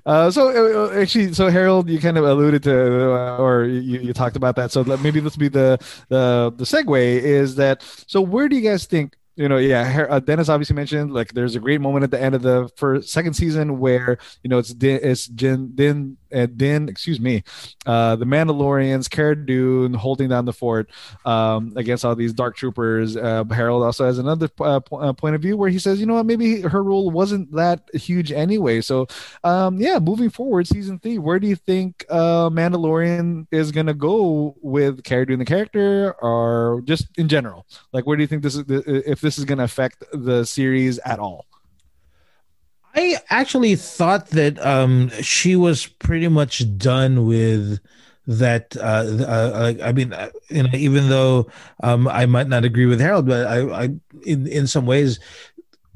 Uh, so uh, actually, so Harold, you kind of alluded to, uh, or you, you talked about that. So let, maybe this be the the the segue is that. So where do you guys think? You know, yeah. Uh, Dennis obviously mentioned like there's a great moment at the end of the first second season where you know it's Din, it's Jin, Din, uh, then excuse me, uh, the Mandalorians, Cara Dune holding down the fort um, against all these dark troopers. Uh, Harold also has another uh, po- uh, point of view where he says, you know what, maybe her role wasn't that huge anyway. So, um, yeah, moving forward, season three, where do you think uh, Mandalorian is gonna go with Cara Dune the character, or just in general? Like, where do you think this is? If this is gonna affect the series at all? I actually thought that um, she was pretty much done with that. Uh, uh, I mean, uh, you know, even though um, I might not agree with Harold, but I, I in in some ways,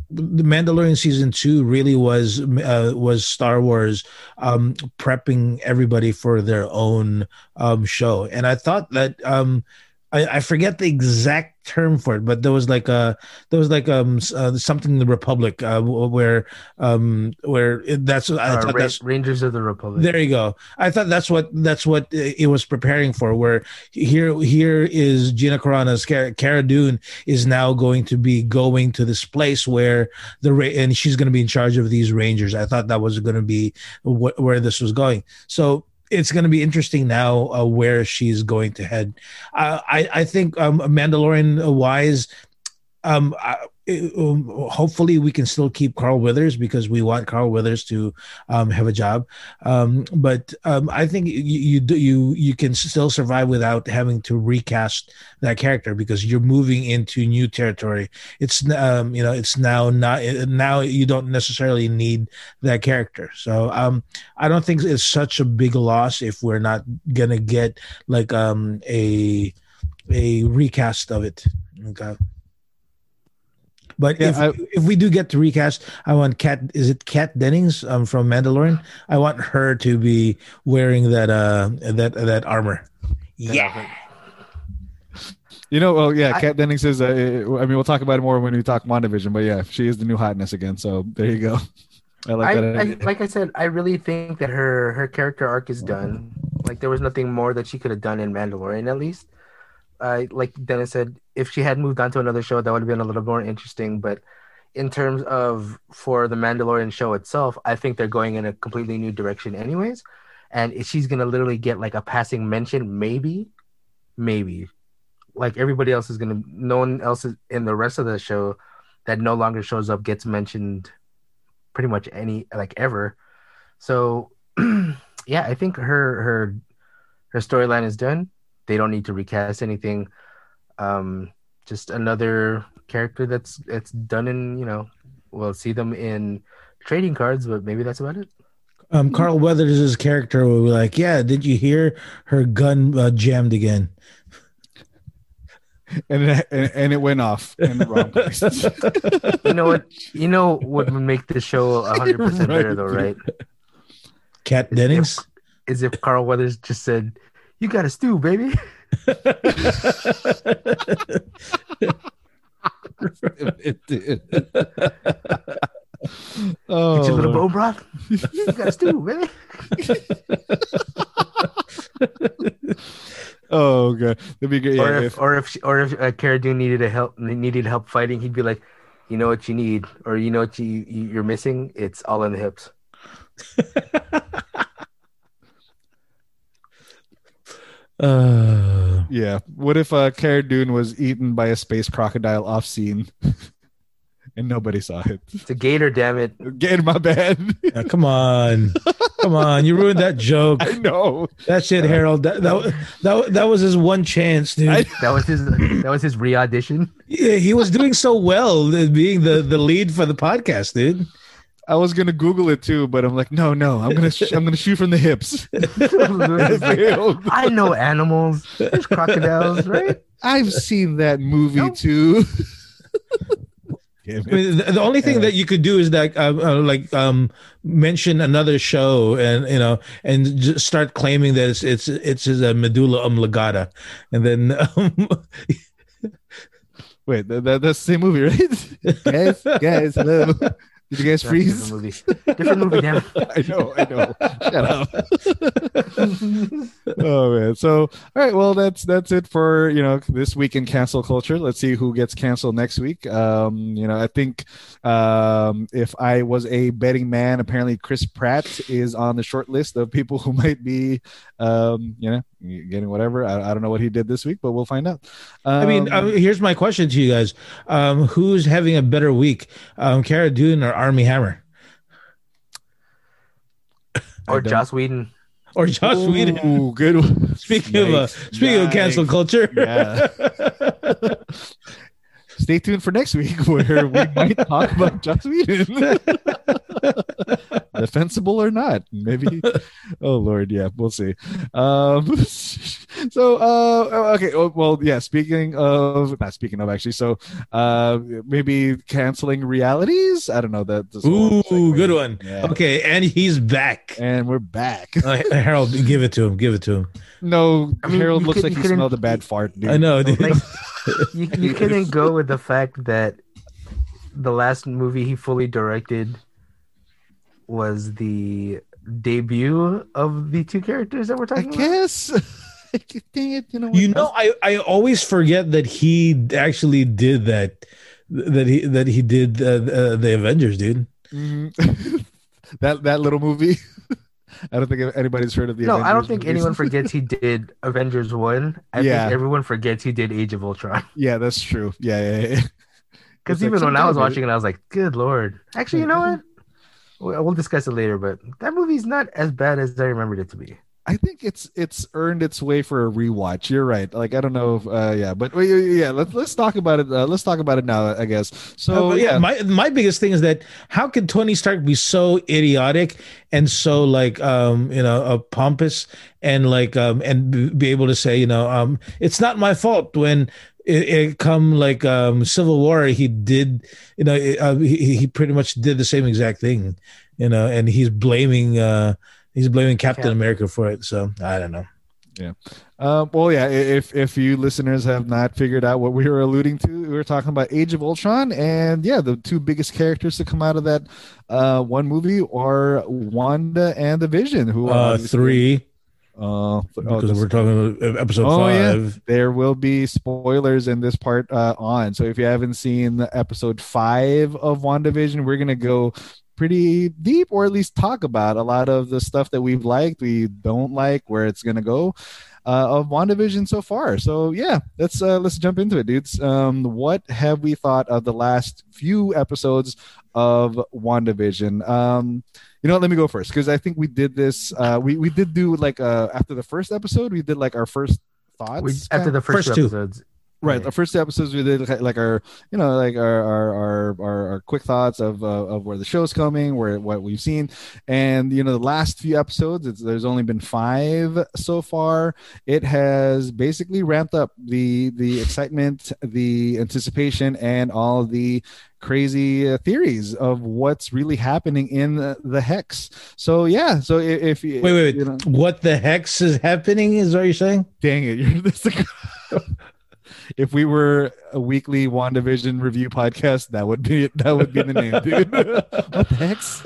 the Mandalorian season two really was uh, was Star Wars um, prepping everybody for their own um, show, and I thought that um, I, I forget the exact term for it, but there was like a there was like um uh, something in the Republic uh, where um where it, that's I Uh, thought Ra- that's Rangers of the Republic. there you go. I thought that's what that's what it was preparing for. Where here here is Gina Carano's Cara, Cara Dune is now going to be going to this place where the and she's going to be in charge of these rangers. I thought that was going to be wh- where this was going. So it's going to be interesting now uh, where she's going to head. Uh, I I think um, Mandalorian wise, um, I, um, hopefully we can still keep Carl Weathers because we want Carl Weathers to um, have a job. Um, but um, I think you you do, you you can still survive without having to recast that character because you're moving into new territory. It's um, you know it's now not now you don't necessarily need that character. So um, I don't think it's such a big loss if we're not gonna get like um, a a recast of it. Okay. But Yeah, if I- if we do get to recast, I want Kat. Is it Kat Dennings um, from Mandalorian? I want her to be wearing that uh that that armor. Yeah. You know, well, yeah, I- Kat Dennings is. Uh, I mean, we'll talk about it more when we talk WandaVision, but yeah, she is the new hotness again. So there you go. I like I, that. I, like I said, I really think that her her character arc is done. Like there was nothing more that she could have done in Mandalorian, at least. Uh, like Dennis said, if she had moved on to another show, that would have been a little more interesting. But in terms of for the Mandalorian show itself, I think they're going in a completely new direction, anyways. And she's gonna literally get like a passing mention, maybe, maybe, like everybody else is gonna, no one else in the rest of the show that no longer shows up gets mentioned pretty much any like ever. So yeah, I think her her her storyline is done. They don't need to recast anything. Um, just another character that's it's done in you know we'll see them in trading cards, but maybe that's about it. Um, Carl Weathers' character will be like, "Yeah, did you hear her gun uh, jammed again?" and, it, and and it went off in the wrong place. You know what? You know what would make the show hundred percent better though, right? Kat Dennings. Is if Carl Weathers just said, "You got a stew, baby." Did. Get oh, your little bone broth. You got a stew, baby. oh, god, that'd be great. or Yeah, if, if- or if she, or if uh, Cara Dune needed a help needed help fighting, he'd be like, you know what you need, or you know what you- you're missing. It's all in the hips. Uh, yeah. What if uh, Cara Dune was eaten by a space crocodile off scene, and nobody saw it? It's a gator, damn it. Get in my bed. yeah, come on, come on! You ruined that joke. I know. That shit, Harold. That that that, that was his one chance, dude. I- That was his that was his re-audition. Yeah, he was doing so well, being the the lead for the podcast, dude. I was gonna Google it too, but I'm like, no, no, I'm gonna sh- I'm gonna shoot from the hips. I know animals. There's crocodiles, right? I've seen that movie Nope. too. I mean, the, the only thing Yeah. that you could do is like, uh, uh, like, um, mention another show, and you know, and just start claiming that it's it's it's a medulla oblongata, and then um, Wait, that, that, that's the same movie, right? guys, guys, hello. Did you guys freeze? Different movie. Different movie, damn. I know, I know. Shut up. oh man. So all right, well that's that's it for you know this week in cancel culture. Let's see who gets canceled next week. Um, you know, I think um if I was a betting man, apparently Chris Pratt is on the short list of people who might be um, you know, getting whatever. I, I don't know what he did this week, but we'll find out. Um, I mean, uh, here's my question to you guys: um, Who's having a better week, um, Cara Dune or Armie Hammer, Or don't- Joss Whedon. or Josh Whedon? Ooh, good one. Speaking of uh, Yikes. speaking of cancel culture, Yeah. Stay tuned for next week where we might talk about Joss Whedon. Defensible or not. Maybe. Oh, Lord. Yeah, we'll see. Um, so, uh, okay. oh, Well, yeah, speaking of, not speaking of actually, so uh, maybe canceling realities? I don't know. That, ooh, segue. good one. Yeah. Okay, and he's back. And we're back. Uh, Harold, give it to him. Give it to him. No, I mean, Harold looks could- like he smelled a bad fart, dude. I know, dude. Like, you, you couldn't go with the fact that the last movie he fully directed was the debut of the two characters that we're I talking about. guess. Dang it, you know. You know, I, I always forget that he actually did that. That he that he did uh, uh, the Avengers, dude. Mhm. that that little movie. I don't think anybody's heard of the. No, I don't think movies. anyone forgets he did Avengers One. I Yeah. think everyone forgets he did Age of Ultron. yeah, that's true. Yeah, yeah, yeah. Because It's like even when I was watching it, I was like, "Good lord!" Actually, you know what? We'll we'll discuss it later, but that movie's not as bad as I remembered it to be. I think it's it's earned its way for a rewatch. You're right. Like I don't know. If, uh, yeah, but yeah, yeah, let's let's talk about it. Uh, let's talk about it now. I guess. So Uh, but yeah, my my biggest thing is that how can Tony Stark be so idiotic and so like um you know uh, pompous and like um and be able to say you know um it's not my fault when it, it come like um Civil War he did you know it, uh, he he pretty much did the same exact thing you know and he's blaming uh he's blaming Captain Cap. America for it so I don't know. Um, well, yeah. If if you listeners have not figured out what we were alluding to, we were talking about Age of Ultron, and yeah, the two biggest characters to come out of that uh, one movie are Wanda and the Vision, who are Uh, three Uh, oh, because this- we're talking about episode Oh, yeah. five. there will be spoilers in this part uh, on. So if you haven't seen the episode five of WandaVision, we're gonna go pretty deep, or at least talk about a lot of the stuff that we've liked, we don't like, where it's gonna go. Uh, of WandaVision so far. So yeah, let's uh, let's jump into it, dudes. Um, what have we thought of the last few episodes of WandaVision? Um, you know, what, let me go first because I think we did this. Uh, we we did do like uh, after the first episode, we did like our first thoughts We, after the first, First two two. Right the first two episodes we did like- our you know like our our our, our, our quick thoughts of uh, of where the show's coming where what we've seen and you know the last few episodes it's, there's only been five so far it has basically ramped up the the excitement the anticipation and all the crazy uh, theories of what's really happening in the, the hex so yeah so if, if you Wait, wait, you know, What the hex is happening? Is what you're saying? Dang it. You're this if we were a weekly WandaVision review podcast, that would be that would be the name, dude. what the heck's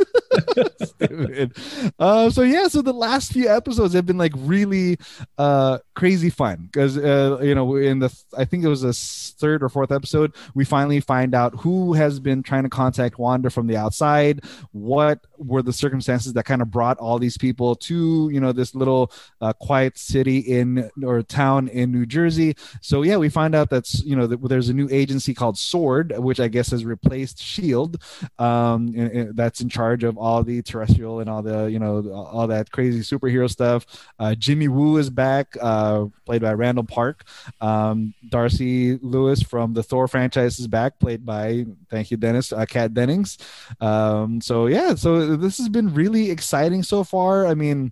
stupid. Uh, so yeah, so the last few episodes have been like really uh crazy fun because uh you know in the I think it was the third or fourth episode we finally find out who has been trying to contact Wanda from the outside. What were the circumstances that kind of brought all these people to you know this little uh, quiet city in or town in New Jersey. So yeah, we find find out that's you know that there's a new agency called Sword, which I guess has replaced Shield, um, and, and that's in charge of all the terrestrial and all the you know all that crazy superhero stuff. Uh, Jimmy Woo is back, uh, played by Randall Park. Um, Darcy Lewis from the Thor franchise is back, played by thank you Dennis uh, Kat Dennings. Um, so yeah, so this has been really exciting so far. I mean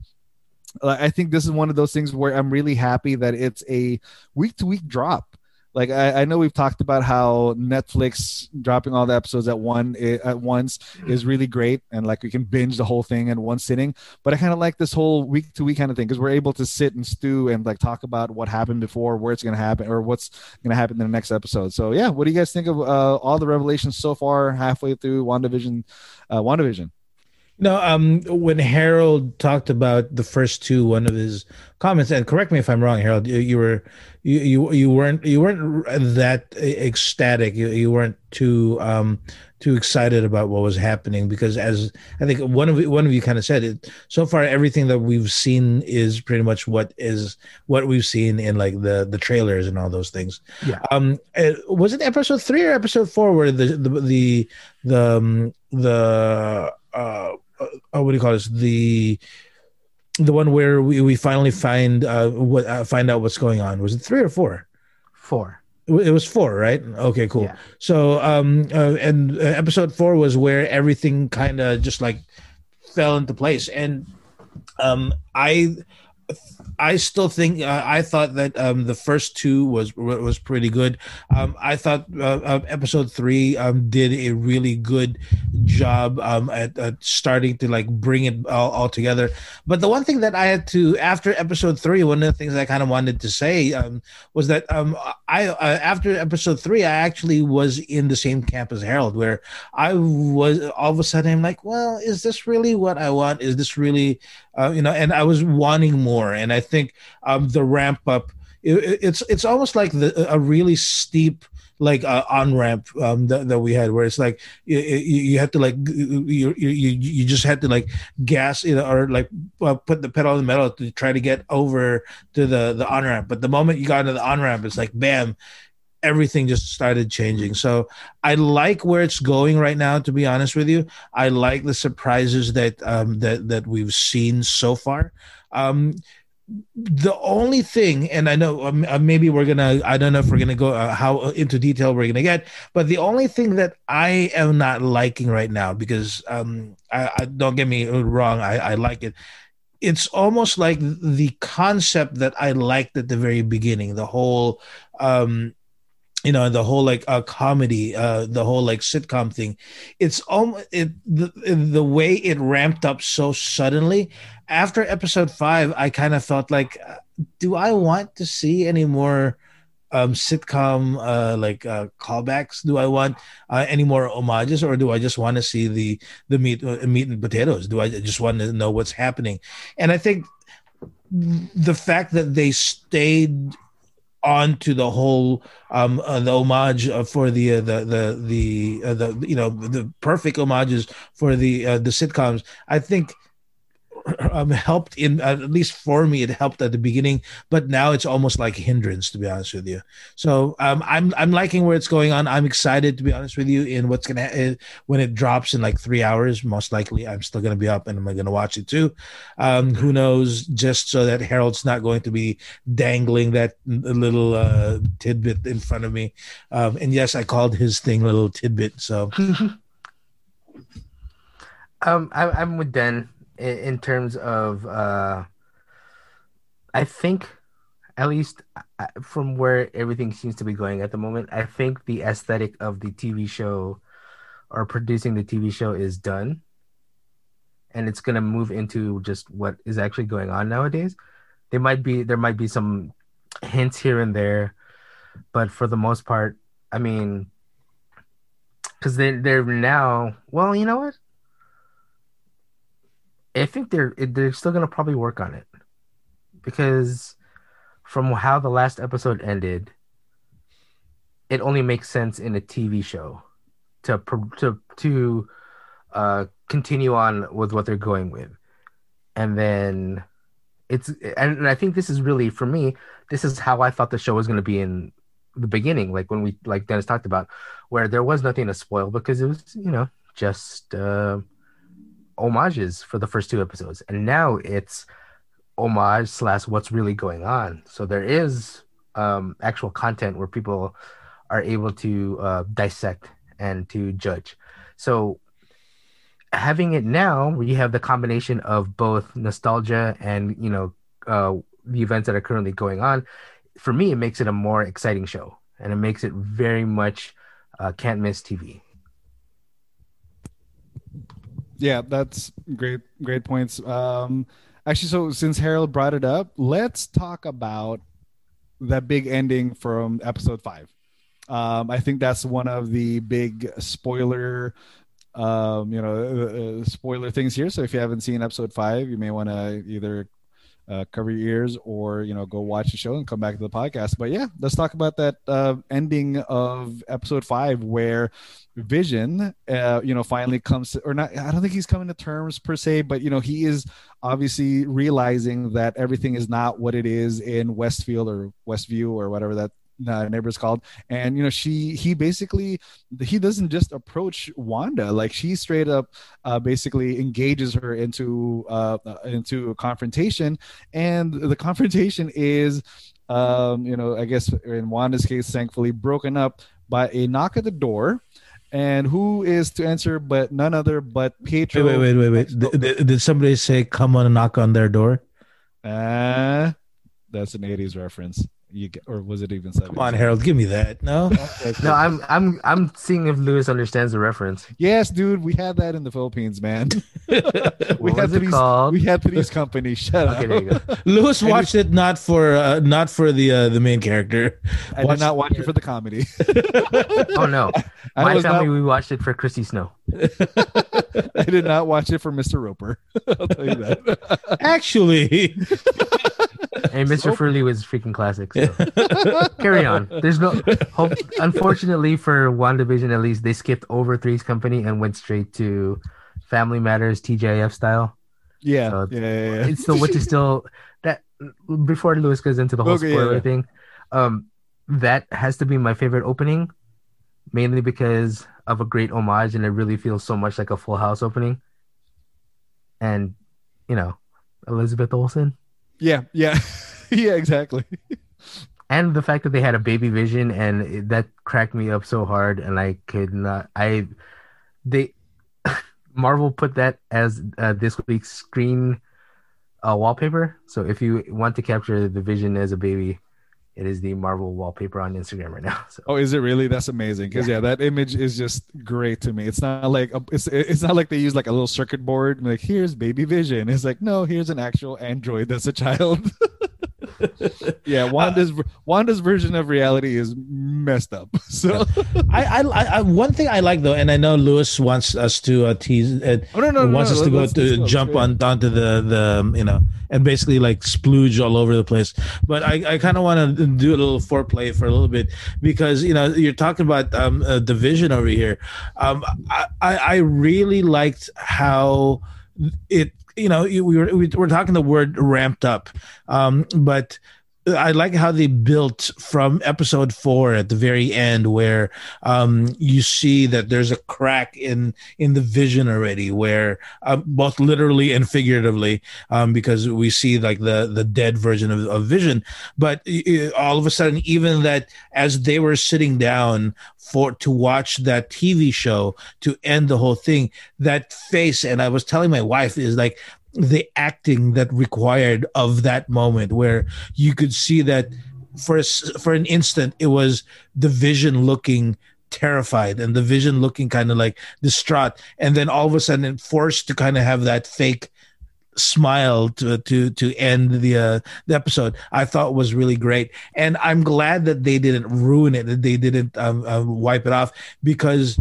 I think this is one of those things where I'm really happy that it's a week to week drop. Like I, I, know we've talked about how Netflix dropping all the episodes at one eh, at once is really great, and like we can binge the whole thing in one sitting. But I kind of like this whole week to week kind of thing because we're able to sit and stew and like talk about what happened before, where it's going to happen, or what's going to happen in the next episode. So yeah, what do you guys think of uh, all the revelations so far, halfway through WandaVision? Uh, WandaVision. No, um, when Harold talked about the first two, one of his comments, and correct me if I'm wrong, Harold, you, you were you, you you weren't you weren't that ecstatic. You, you weren't too um too excited about what was happening because, as I think one of one of you kind of said it, so far everything that we've seen is pretty much what is what we've seen in like the the trailers and all those things. Yeah. Um, was it episode three or episode four where the the the the um, the uh uh, what do you call this? The the one where we, we finally find uh what uh, find out what's going on. Was it three or four? Four. It was four, right? Okay, cool. Yeah. So, um, uh, and uh, episode four was where everything kind of just like fell into place, and um, I I still think uh, I thought that um, the first two was was pretty good. Um, I thought uh, uh, episode three um, did a really good job um, at, at, starting to like bring it all, all, together. But the one thing that I had to after episode three, one of the things I kind of wanted to say um, was that um, I uh, after episode three, I actually was in the same camp as Harold, where I was all of a sudden I'm like, well, is this really what I want? Is this really uh, you know? And I was wanting more, and I think um, the ramp up. It, it's it's almost like the, a really steep like uh, on ramp um, that, that we had where it's like you, you have to like you, you you just had to like gas or like uh, put the pedal on the metal to try to get over to the the on ramp but the moment you got into the on ramp it's like bam everything just started changing. So I like where it's going right now. To be honest with you, I like the surprises that um, that that we've seen so far. Um, the only thing, and I know um, uh, maybe we're gonna, I don't know if we're gonna go uh, how uh, into detail we're gonna get, but the only thing that I am not liking right now, because um, I, I don't get me wrong, I, I like it. It's almost like the concept that I liked at the very beginning, the whole um, you know the whole like uh, comedy uh the whole like sitcom thing. It's almost it the, the way it ramped up so suddenly after episode five i kind of felt like uh, do i want to see any more um sitcom uh like uh callbacks? Do i want uh, any more homages or do i just want to see the the meat uh, meat and potatoes? Do i just want to know what's happening? And i think the fact that they stayed onto the whole um uh, the homage uh, for the uh, the the the uh, the you know the perfect homages for the uh, the sitcoms. I think um, helped in at least for me it helped at the beginning but now it's almost like hindrance to be honest with you. So um, i'm i'm liking where it's going on. I'm excited to be honest with you in what's gonna uh, when it drops in like three hours most likely i'm still gonna be up and i'm gonna watch it too? Um, who knows? Just so that harold's not going to be dangling that little uh, tidbit in front of me. Um, and yes i called his thing a little tidbit so. Um I, i'm with den in, terms of uh, I think at least uh, from where everything seems to be going at the moment, I think the aesthetic of the TV show or producing the TV show is done. And it's gonna move into just what is actually going on nowadays. There might be there might be some hints here and there, but for the most part, I mean, because they they're now well, you know what? I think they're they're still gonna probably work on it because from how the last episode ended, it only makes sense in a TV show to to to uh, continue on with what they're going with, and then it's and I think this is really for me. This is how I thought the show was going to be in the beginning, like when we like Dennis talked about, where there was nothing to spoil because it was you know just uh, homages for the first two episodes, and now it's homage slash what's really going on. So there is um, actual content where people are able to uh, dissect and to judge. So having it now, where you have the combination of both nostalgia and you know uh, the events that are currently going on, for me, it makes it a more exciting show, and it makes it very much uh, can't miss TV. Yeah, that's great. Great points. Um, actually, so since Harold brought it up, let's talk about that big ending from episode five. Um, I think that's one of the big spoiler, um, you know, uh, uh spoiler things here. So if you haven't seen episode five, you may want to either uh, cover your ears or you know go watch the show and come back to the podcast. But yeah let's talk about that uh, ending of episode five where vision uh, you know finally comes to, or not i don't think he's coming to terms per se but you know he is obviously realizing that everything is not what it is in westfield or westview or whatever that uh, neighbor's called and you know she he basically he doesn't just approach wanda like she straight up uh, basically engages her into uh, into a confrontation and the confrontation is um you know i guess in wanda's case thankfully broken up by a knock at the door and who is to answer but none other but Pietro. Wait, wait, wait, wait, wait. Did, did somebody say come on and knock on their door? Uh, that's an 80s reference you get, or was it even seven? Come on, Harold, give me that. No, no, I'm I'm I'm seeing if Lewis understands the reference. Yes, dude, we had that in the Philippines, man. we what had was it called? We had these companies. Shut Okay, there you up. go. Lewis watched it not for uh, not for the uh, the main character. I did not watch it for the comedy. Oh no, I my was family not, we watched it for Chrissy Snow. I did not watch it for Mr. Roper. I'll tell you that. Actually, And Mr. Furley was freaking classic. So. Carry on. There's no hope. Unfortunately for WandaVision, at least they skipped over Three's Company and went straight to Family Matters TGIF style. Yeah, So, yeah, yeah, yeah. It's still which is still that before Lewis goes into the whole Okay, yeah, spoiler yeah. thing. Um, that has to be my favorite opening, mainly because of a great homage, and it really feels so much like a Full House opening. And you know, Elizabeth Olsen. Yeah, yeah, yeah, exactly. and the fact that they had a baby vision and it, that cracked me up so hard and i could not i they marvel put that as uh, this week's screen uh, wallpaper so if you want to capture the vision as a baby it is the marvel wallpaper on instagram right now so Oh, is it really? That's amazing. Because yeah. that image is just great to me. It's not like a, it's it's not like they use like a little circuit board. Like here's baby vision. It's like no, here's an actual android that's a child. yeah, Wanda's Wanda's version of reality is messed up. So I, I, I one thing I like though, and I know Lewis wants us to uh, tease. Uh, Oh, no, no, no, wants no, us to go to jump on onto the the um, you know and basically like splooge all over the place. But I, I kind of want to do a little foreplay for a little bit because you know you're talking about um, a division over here. Um, I, I I really liked how it you know we were we were talking the word ramped up, um, but. I like how they built from episode four at the very end, where um, you see that there's a crack in in the vision already, where um, both literally and figuratively, um, because we see like the the dead version of, of Vision. But all of a sudden, even that as they were sitting down for to watch that TV show to end the whole thing, that face, and I was telling my wife is like the acting that required of that moment where you could see that for a, for an instant it was the vision looking terrified and the vision looking kind of like distraught. And then all of a sudden forced to kind of have that fake smile to to to end the uh, the episode i thought was really great. And i'm glad that they didn't ruin it that they didn't um, um, wipe it off because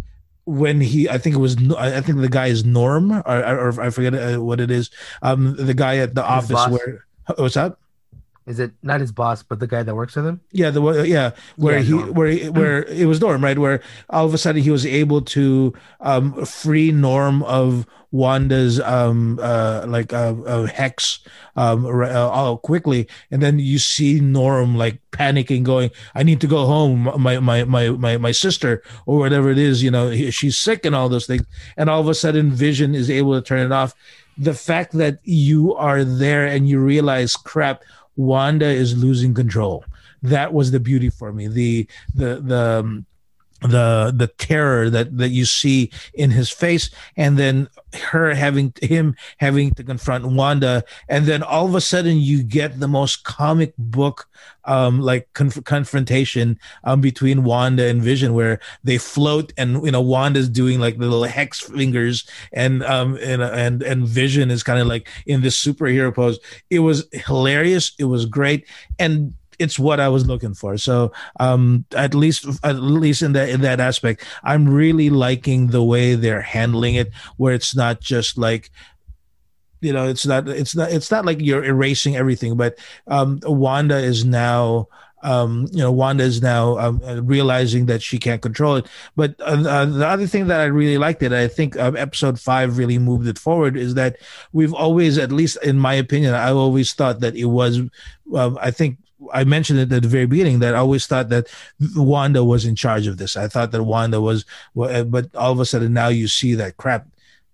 when he i think it was i think the guy is norm or, or, i forget uh, what it is um the guy at the office boss. where what's that Is it not his boss, but the guy that works with him? Yeah, the yeah where Yeah, he Norm. where he, where it was Norm, right? Where all of a sudden he was able to um free Norm of Wanda's um uh like uh, uh hex um uh, all quickly, and then you see Norm like panicking, going, "I need to go home. My my my my my sister or whatever it is, you know, she's sick and all those things." And all of a sudden, Vision is able to turn it off. The fact that you are there and you realize, crap, Wanda is losing control. That was the beauty for me. The the the um, the the terror that that you see in his face and then her having him having to confront Wanda and then all of a sudden you get the most comic book um like conf- confrontation um between Wanda and Vision where they float and you know Wanda's doing like the little hex fingers and um and and and Vision is kind of like in this superhero pose. It was hilarious. It was great. And it's what I was looking for. So um, at least at least in that in that aspect, I'm really liking the way they're handling it, where it's not just like you know it's not it's not it's not like you're erasing everything but um wanda is now um you know wanda is now um, uh, realizing that she can't control it but uh, uh, the other thing that i really liked it i think um, episode five really moved it forward is that we've always at least in my opinion i always thought that it was um, i think I mentioned it at the very beginning that I always thought that Wanda was in charge of this. I thought that Wanda was, but all of a sudden now you see that crap.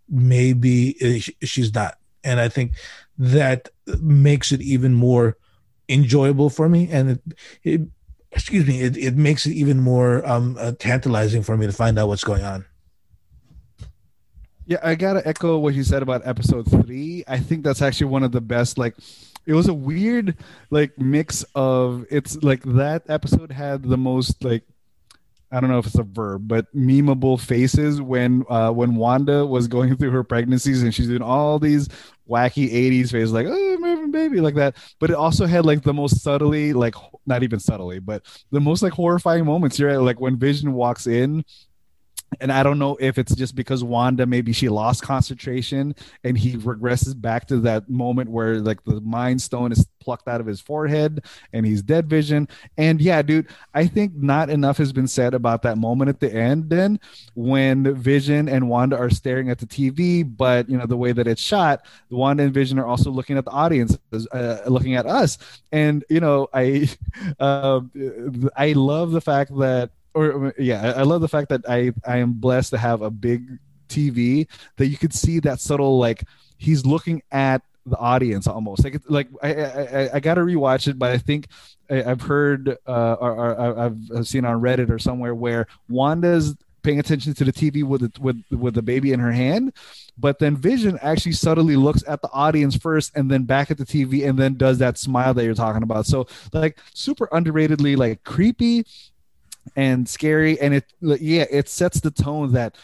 Maybe uh, she's not, and I think that makes it even more enjoyable for me, and it, it excuse me, it, it makes it even more um, uh, tantalizing for me to find out what's going on. Yeah, I gotta echo what you said about episode three. I think that's actually one of the best. Like, it was a weird like mix of it's like that episode had the most like I don't know if it's a verb, but memeable faces when uh, when Wanda was going through her pregnancies and she's doing all these wacky '80s faces like "Oh, baby" like that. But it also had like the most subtly, like not even subtly, but the most like horrifying moments. You're right, like when Vision walks in and I don't know if it's just because Wanda maybe she lost concentration and he regresses back to that moment where like the mind stone is plucked out of his forehead and he's dead vision. And yeah, dude, I think not enough has been said about that moment at the end then when Vision and Wanda are staring at the TV, but you know the way that it's shot, Wanda and Vision are also looking at the audience, uh, looking at us. And you know, I uh, I love the fact that or yeah, I love the fact that I I am blessed to have a big TV that you could see that subtle like he's looking at the audience almost like like I I, I got to rewatch it, but I think I, have heard uh, or, or I've, I've seen on Reddit or somewhere where Wanda's paying attention to the TV with the, with with the baby in her hand, but then Vision actually subtly looks at the audience first and then back at the TV and then does that smile that you're talking about. So like super underratedly like creepy and scary and it yeah it sets the tone that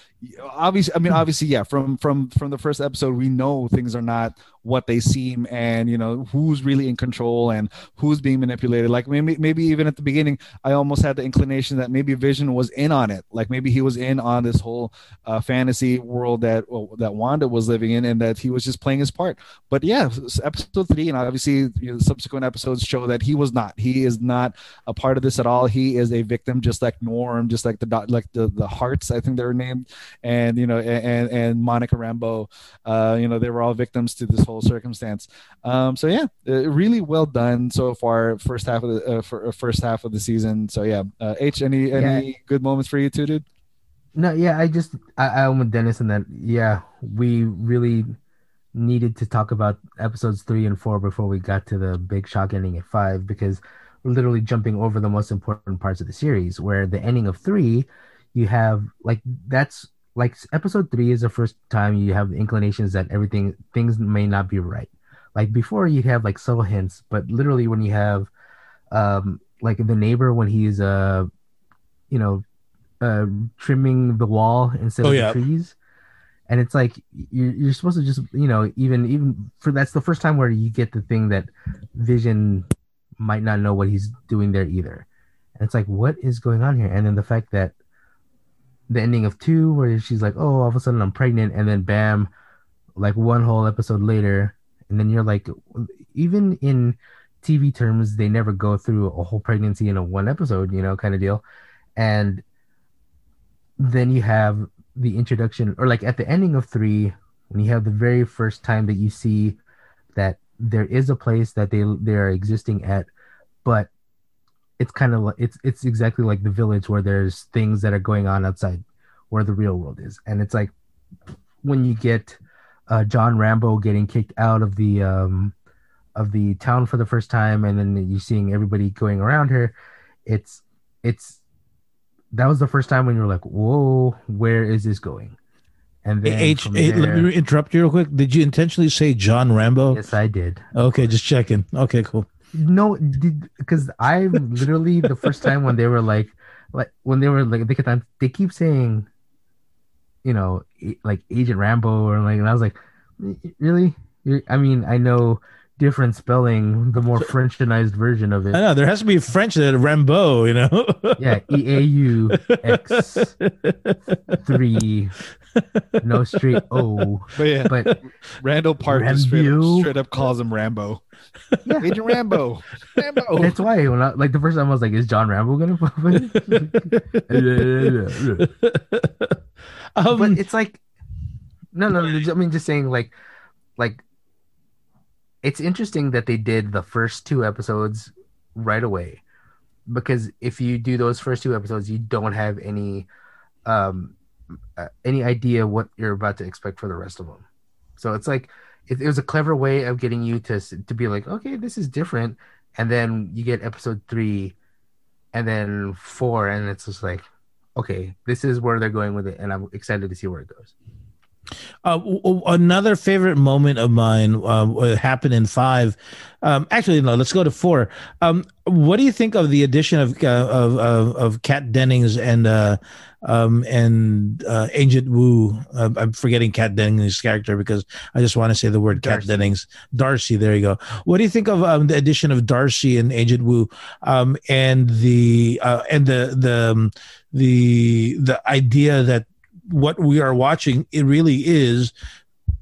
obviously i mean obviously yeah from from from the first episode we know things are not what they seem and you know who's really in control and who's being manipulated. Like maybe maybe even at the beginning i almost had the inclination that maybe vision was in on it. Like maybe he was in on this whole uh, fantasy world that that wanda was living in and that he was just playing his part. But yeah episode three and obviously you know, subsequent episodes show that he was not. He is not a part of this at all. He is a victim just like norm just like the like the the hearts i think they're named and you know and and monica rambeau uh you know they were all victims to this whole circumstance um so yeah uh, really well done so far first half of the uh, for, uh, first half of the season so yeah uh, h any any Yeah. good moments for you too dude No, yeah, I just I, I'm with Dennis in that yeah, we really needed to talk about episodes three and four before we got to the big shock ending at five because we're literally jumping over the most important parts of the series. Where the ending of three, you have like that's like episode three is the first time you have inclinations that everything things may not be right. Like before, you have like subtle hints, but literally when you have um like the neighbor when he's uh you know uh, trimming the wall instead Oh, of yeah. the trees. And it's like you're, you're supposed to just, you know, even even for that's the first time where you get the thing that Vision might not know what he's doing there either. And it's like, what is going on here? And then the fact that the ending of two, where she's like, oh, all of a sudden I'm pregnant, and then bam, like one whole episode later, and then you're like, even in TV terms, they never go through a whole pregnancy in a one episode, you know, kind of deal. And then you have the introduction, or like at the ending of three, when you have the very first time that you see that there is a place that they they are existing at, but it's kind of it's it's exactly like the village where there's things that are going on outside where the real world is, and it's like when you get uh, John Rambo getting kicked out of the um, of the town for the first time, and then you seeing everybody going around her. It's it's that was the first time when you were like, "Whoa, where is this going?" And then H, there, let me interrupt you real quick. Did you intentionally say John Rambo? Yes, I did. Okay, just checking. Okay, cool. No, because I literally the first time when they were like, like when they were like they keep they keep saying, you know, like Agent Rambo or like, and I was like, really? I mean, I know different spelling, the more Frenchanized version of it. I know there has to be French that Rambo, you know. yeah, E A U X three, no straight O. But yeah, but Randall Park straight up, straight up calls him Rambo. Yeah. Agent Rambo. Rambo. That's why when I, like the first time I was like, is John Rambo gonna pop in? um, but it's like, no, no, I mean, just saying like, like it's interesting that they did the first two episodes right away because if you do those first two episodes you don't have any um uh, any idea what you're about to expect for the rest of them so it's like it, it was a clever way of getting you to to be like okay this is different. And then you get episode three and then four and it's just like okay this is where they're going with it and i'm excited to see where it goes uh, another favorite moment of mine uh, happened in five. Um, actually, no. Let's go to four. Um, what do you think of the addition of uh, of, of, of Kat Dennings and uh, um, and uh, Agent Woo? Uh, I'm forgetting Kat Dennings' character because I just want to say the word Kat Dennings. Darcy. There you go. What do you think of um, the addition of Darcy and Agent Woo um, and the and the the um, the the idea that what we are watching it really is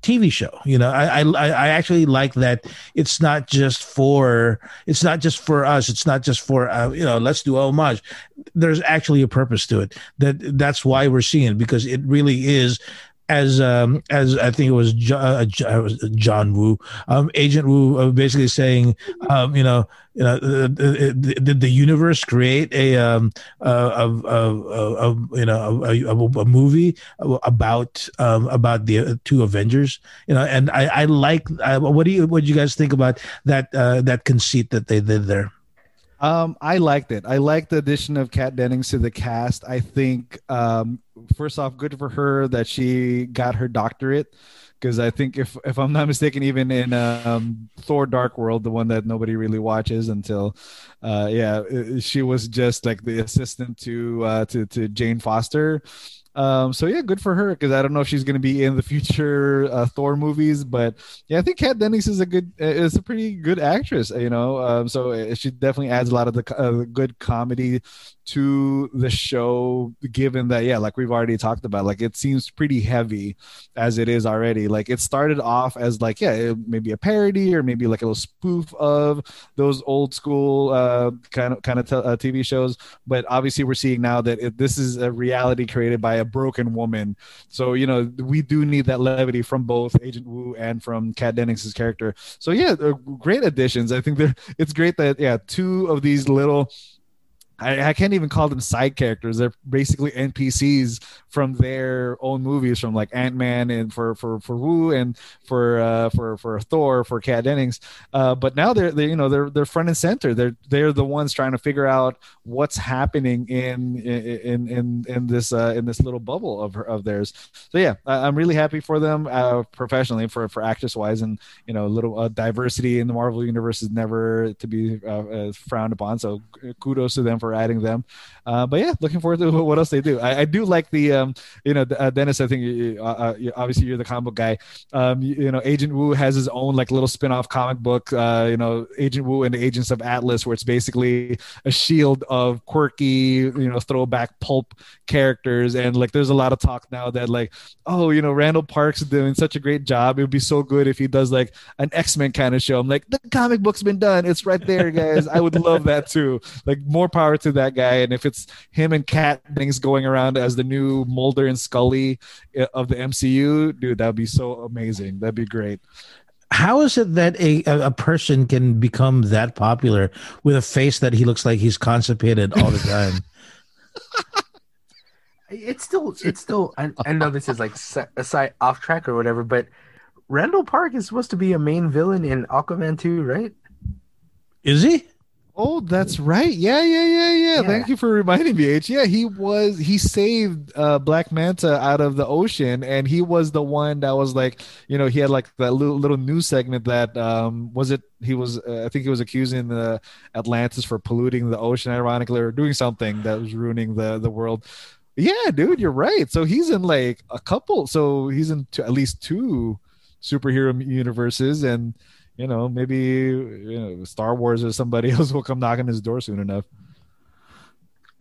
TV show. You know, I, I I actually like that it's not just for it's not just for us. It's not just for uh, you know let's do homage. There's actually a purpose to it. That that's why we're seeing it because it really is as um, as I think it was uh, John Woo, um, Agent Woo, uh, basically saying, um, you know, you know, did the universe create a um, a, a, a, a you know a, a, movie about um, about the two Avengers? You know, and I, I like. I, what do you what do you guys think about that uh, that conceit that they did there? Um, I liked it. I liked the addition of Kat Dennings to the cast. I think, um, first off, good for her that she got her doctorate. Because I think, if if I'm not mistaken, even in um, Thor: Dark World, the one that nobody really watches until, uh, yeah, she was just like the assistant to uh, to to Jane Foster um, so yeah, good for her because I don't know if she's going to be in the future uh, Thor movies, but yeah, I think Kat Dennings is a good, is a pretty good actress, you know. Um, so uh, she definitely adds a lot of the uh, good comedy to the show given that yeah like we've already talked about like it seems pretty heavy as it is already. Like it started off as like yeah maybe a parody or maybe like a little spoof of those old school uh, kind of kind of t- uh, tv shows. But obviously we're seeing now that it, this is a reality created by a broken woman. So you know we do need that levity from both agent woo and from kat dennings' character. So yeah great additions. I think they're it's great that yeah two of these little I, I, can't even call them side characters. They're basically NPCs from their own movies, from like Ant Man and for for for Woo and for uh, for for Thor for Kat Dennings. Uh, but now they're they you know they're they're front and center. They're they're the ones trying to figure out what's happening in in in in this uh, in this little bubble of of theirs. So yeah, I'm really happy for them uh, professionally for for actress wise, and you know, a little uh, diversity in the Marvel universe is never to be uh, frowned upon. So kudos to them for for adding them. Uh, but yeah, looking forward to what else they do. I, I do like the, um, you know, uh, Dennis. I think you, uh, you, obviously you're the comic guy. Um, you, you, know, Agent Woo has his own like little spin-off comic book. Uh, you know, Agent Woo and the Agents of Atlas, where it's basically a shield of quirky, you know, throwback pulp characters. And like, there's a lot of talk now that like, oh, you know, Randall Parks doing such a great job. It would be so good if he does like an X-Men kind of show. I'm like, the comic book's been done. It's right there, guys. I would love that too. Like, more power to that guy. And if it's him and Kat Dennings going around as the new Mulder and Scully uh, of the MCU, dude, that'd be so amazing. That'd be great. How is it that a a person can become that popular with a face that he looks like he's constipated all the time? it's still it's still I, I know this is like a aside off track or whatever, but Randall Park is supposed to be a main villain in Aquaman 2, right? Is he? Oh, that's right. Yeah, yeah, yeah, yeah. yeah. Thank you for reminding me, H. Yeah, he was he saved uh, Black Manta out of the ocean, and he was the one that was like, you know, he had like that little, little news segment that um was it he was uh, I think he was accusing the Atlantis for polluting the ocean, ironically, or doing something that was ruining the the world. Yeah, dude, you're right. So he's in like a couple. So he's in at least two superhero universes, and you know, maybe you know, Star Wars or somebody else will come knocking his door soon enough.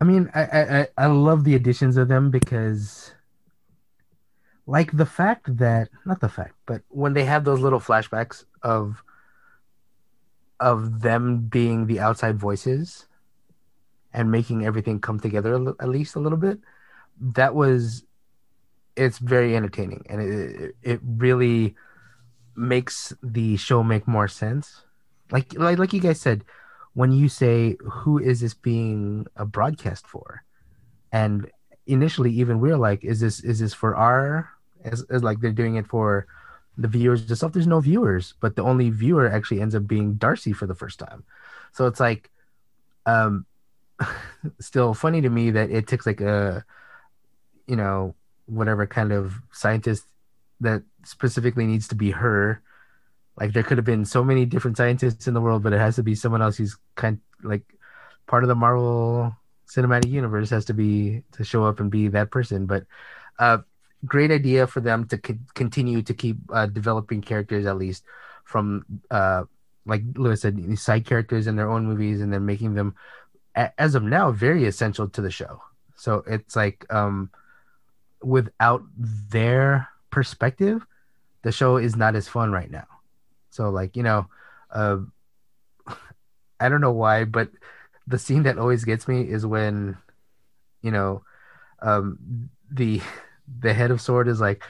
I mean, I, I I love the additions of them because, like the fact that not the fact, but when they have those little flashbacks of of them being the outside voices and making everything come together at least a little bit, that was it's very entertaining and it it really makes the show make more sense. Like like like you guys said, when you say who is this being a broadcast for, and initially even we are like, is this is this for our as, as like they're doing it for the viewers themselves? There's no viewers, but the only viewer actually ends up being Darcy for the first time. So it's like, um, still funny to me that it takes like a, you know, whatever kind of scientist that specifically needs to be her. Like there could have been so many different scientists in the world, but it has to be someone else who's kind like part of the Marvel cinematic universe has to be to show up and be that person. But uh, great idea for them to co- continue to keep uh, developing characters at least from uh, like Lewis said, side characters in their own movies, and then making them as of now very essential to the show. So it's like um, without their perspective, the show is not as fun right now. So like you know, uh, I don't know why, but the scene that always gets me is when, you know, um, the the head of SWORD is like,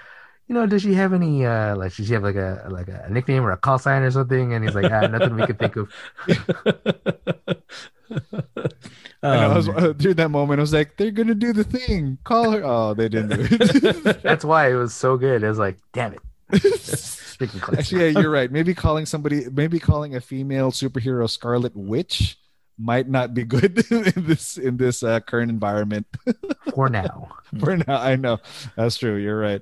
you know, does she have any uh like does she have like a like a nickname or a call sign or something? And he's like, ah, nothing we could think of. Um, I was, uh, during that moment, I was like, "They're gonna do the thing. Call her." Oh, they didn't do it. That's why it was so good. It was like, "Damn it." Actually, yeah, you're right. Maybe calling somebody, maybe calling a female superhero Scarlet Witch might not be good in this in this uh, current environment. For now. For now, I know that's true. You're right.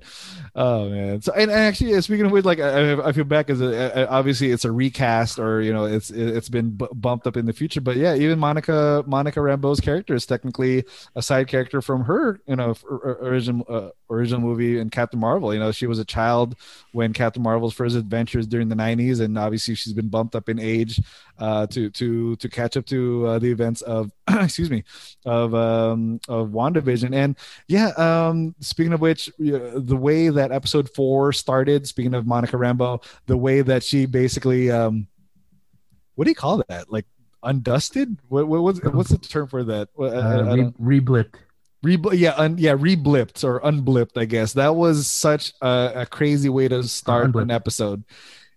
Oh man. So and, and actually, speaking of which, like I, I feel back as a, obviously it's a recast or you know it's it's been b- bumped up in the future. But yeah, even Monica Monica Rambeau's character is technically a side character from her you know original uh, original movie and Captain Marvel. You know, she was a child when Captain Marvel's first adventures during the '90s, and obviously she's been bumped up in age uh, to to to catch up to uh, the events of excuse me of um, of WandaVision. And yeah, um, speaking of which, the way that episode four started. Speaking of Monica Rambeau, the way that she basically um, what do you call that? Like undusted? What, what what's what's the term for that? Uh, re- reblipped. Re- yeah, un- yeah, reblipped or unblipped, I guess. That was such a, a crazy way to start an episode.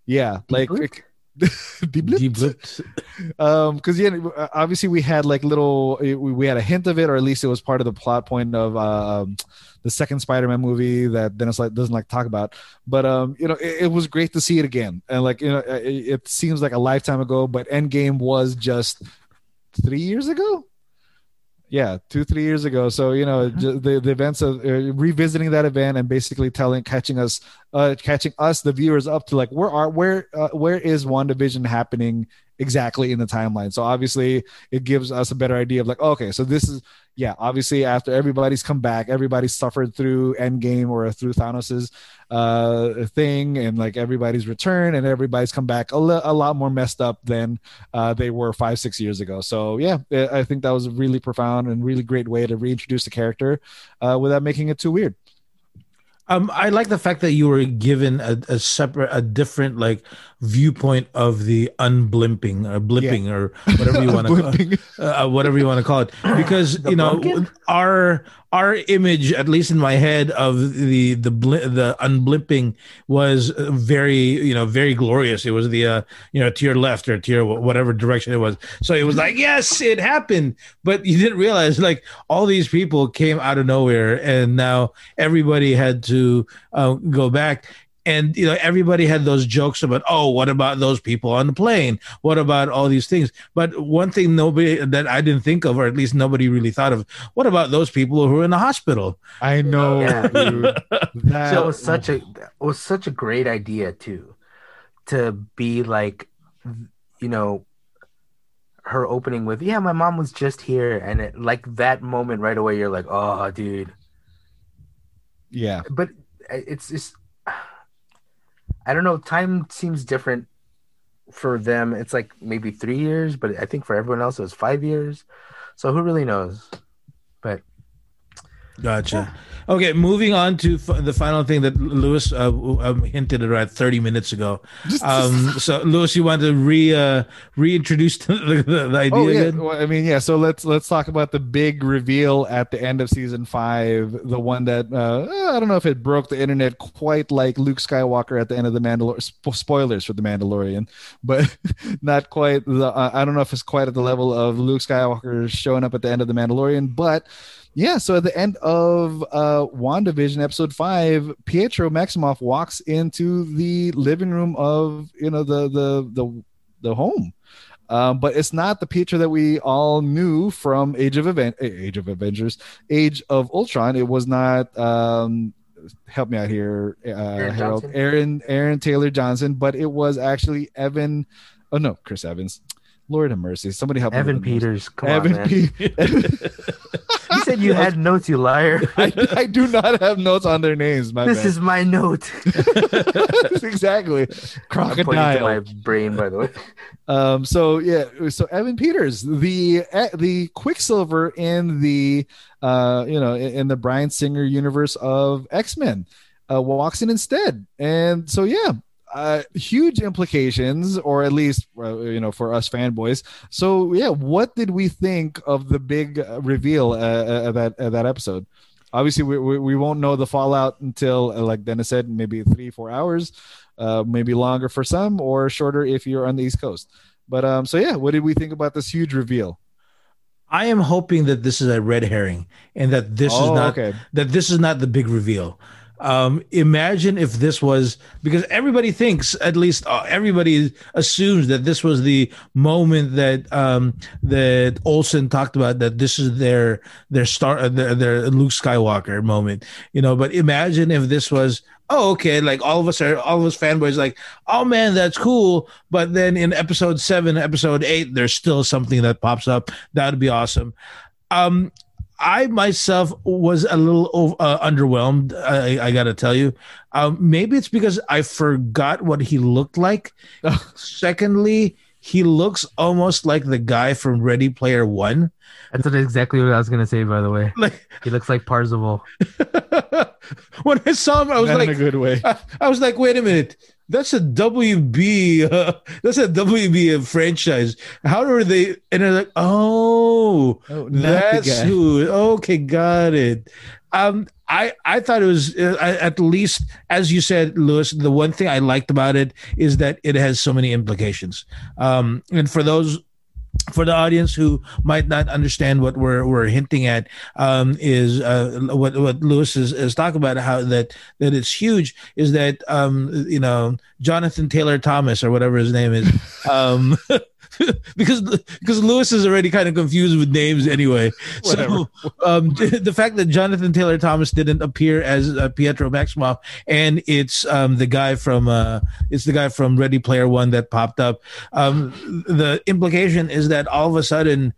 Yeah, like deblipped. um, because yeah, obviously we had like little, we, had a hint of it, or at least it was part of the plot point of uh, um, the second Spider-Man movie that Dennis like doesn't like talk about. But um, you know, it, it was great to see it again, and like you know, it, it seems like a lifetime ago, but Endgame was just three years ago yeah two three years ago so you know mm-hmm. the, the events of uh, revisiting that event and basically telling catching us uh catching us the viewers up to like where are where uh, where is WandaVision happening exactly in the timeline. So obviously, it gives us a better idea of like, okay, so this is yeah, obviously after everybody's come back, everybody's suffered through Endgame or through Thanos's uh, thing, and like everybody's return and everybody's come back a lot more messed up than uh, they were five six years ago. So yeah, I think that was a really profound and really great way to reintroduce the character uh, without making it too weird. Um, I like the fact that you were given a, a separate, a different like viewpoint of the unblimping or blipping yeah. or whatever you want to call, uh, uh, whatever you want to call it, because you know our our image, at least in my head, of the the bl- the unblimping was very you know very glorious. It was the uh, you know to your left or to your whatever direction it was. So it was like yes, it happened, but you didn't realize like all these people came out of nowhere, and now everybody had to uh, go back. And you know everybody had those jokes about oh what about those people on the plane? What about all these things? But one thing nobody that i didn't think of or at least nobody really thought of what about those people who are in the hospital? I know yeah. that so it was such a it was such a great idea too to be like you know her opening with yeah my mom was just here and it, like that moment right away you're like oh dude yeah but uh, it's just I don't know. Time seems different for them. It's like maybe three years, but I think for everyone else it was five years. So who really knows? But gotcha. Yeah. Okay, moving on to f- the final thing that Lewis uh, um, hinted at about 30 minutes ago. Um, so, Lewis, you want to re uh, reintroduce the, the, the idea oh, yeah. again? Well, I mean, yeah. So let's let's talk about the big reveal at the end of season five, the one that uh, I don't know if it broke the internet quite like Luke Skywalker at the end of the Mandalorian. Sp- spoilers for the Mandalorian, but not quite. The, uh, I don't know if it's quite at the level of Luke Skywalker showing up at the end of the Mandalorian, but yeah, so at the end of uh WandaVision episode five, Pietro Maximoff walks into the living room of you know the the the the home. Um, but it's not the Pietro that we all knew from Age of Event, Age of Avengers, Age of Ultron. It was not. Um, help me out here, uh, Aaron Harold, Johnson. Aaron Aaron Taylor Johnson, but it was actually Evan. Oh no, Chris Evans. Lord have mercy. Somebody help Evan me. Peters. Come Evan on, man. Pe- you said you had notes, you liar. I, I, do not have notes on their names. My this bad. is my note. exactly. Crocodile. my brain, by the way. Um. So yeah. So Evan Peters, the the Quicksilver in the uh you know in the Bryan Singer universe of X Men, uh, walks in instead, and so yeah, uh, huge implications, or at least uh, you know for us fanboys. So yeah, what did we think of the big uh, reveal uh, uh that uh, that episode? Obviously, we, we, we won't know the fallout until, like Dennis said, maybe three four hours, maybe longer for some, or shorter if you're on the East Coast. But um, so yeah, what did we think about this huge reveal? I am hoping that this is a red herring and that this oh, is not okay. that this is not the big reveal. Um, imagine if this was because everybody thinks, at least uh, everybody assumes that this was the moment that um, that Olsen talked about that this is their their star uh, their, their Luke Skywalker moment, you know. But imagine if this was oh okay, like all of us are all of us fanboys like oh man that's cool, but then in episode seven, episode eight, there's still something that pops up that would be awesome. Um, I myself was a little over, uh, underwhelmed. I, I got to tell you, um, maybe it's because I forgot what he looked like. Secondly, he looks almost like the guy from Ready Player One. That's exactly what I was gonna say. By the way, like he looks like Parzival. when I saw him, I was Not like, in a good way. I, I was like, wait a minute that's a WB. Uh, that's a WB franchise. How are they? And they're like, oh, oh that's who. Okay, got it. Um, I I thought it was uh, at least, as you said, Lewis. The one thing I liked about it is that it has so many implications. Um, and for those for the audience who might not understand what we're we're hinting at um, is uh, what what Lewis is, is talking about how that that it's huge is that um, you know Jonathan Taylor Thomas or whatever his name is um, because because Lewis is already kind of confused with names anyway. So um, the fact that Jonathan Taylor Thomas didn't appear as uh, Pietro Maximoff, and it's um, the guy from uh, it's the guy from Ready Player One that popped up. Um, the implication is that all of a sudden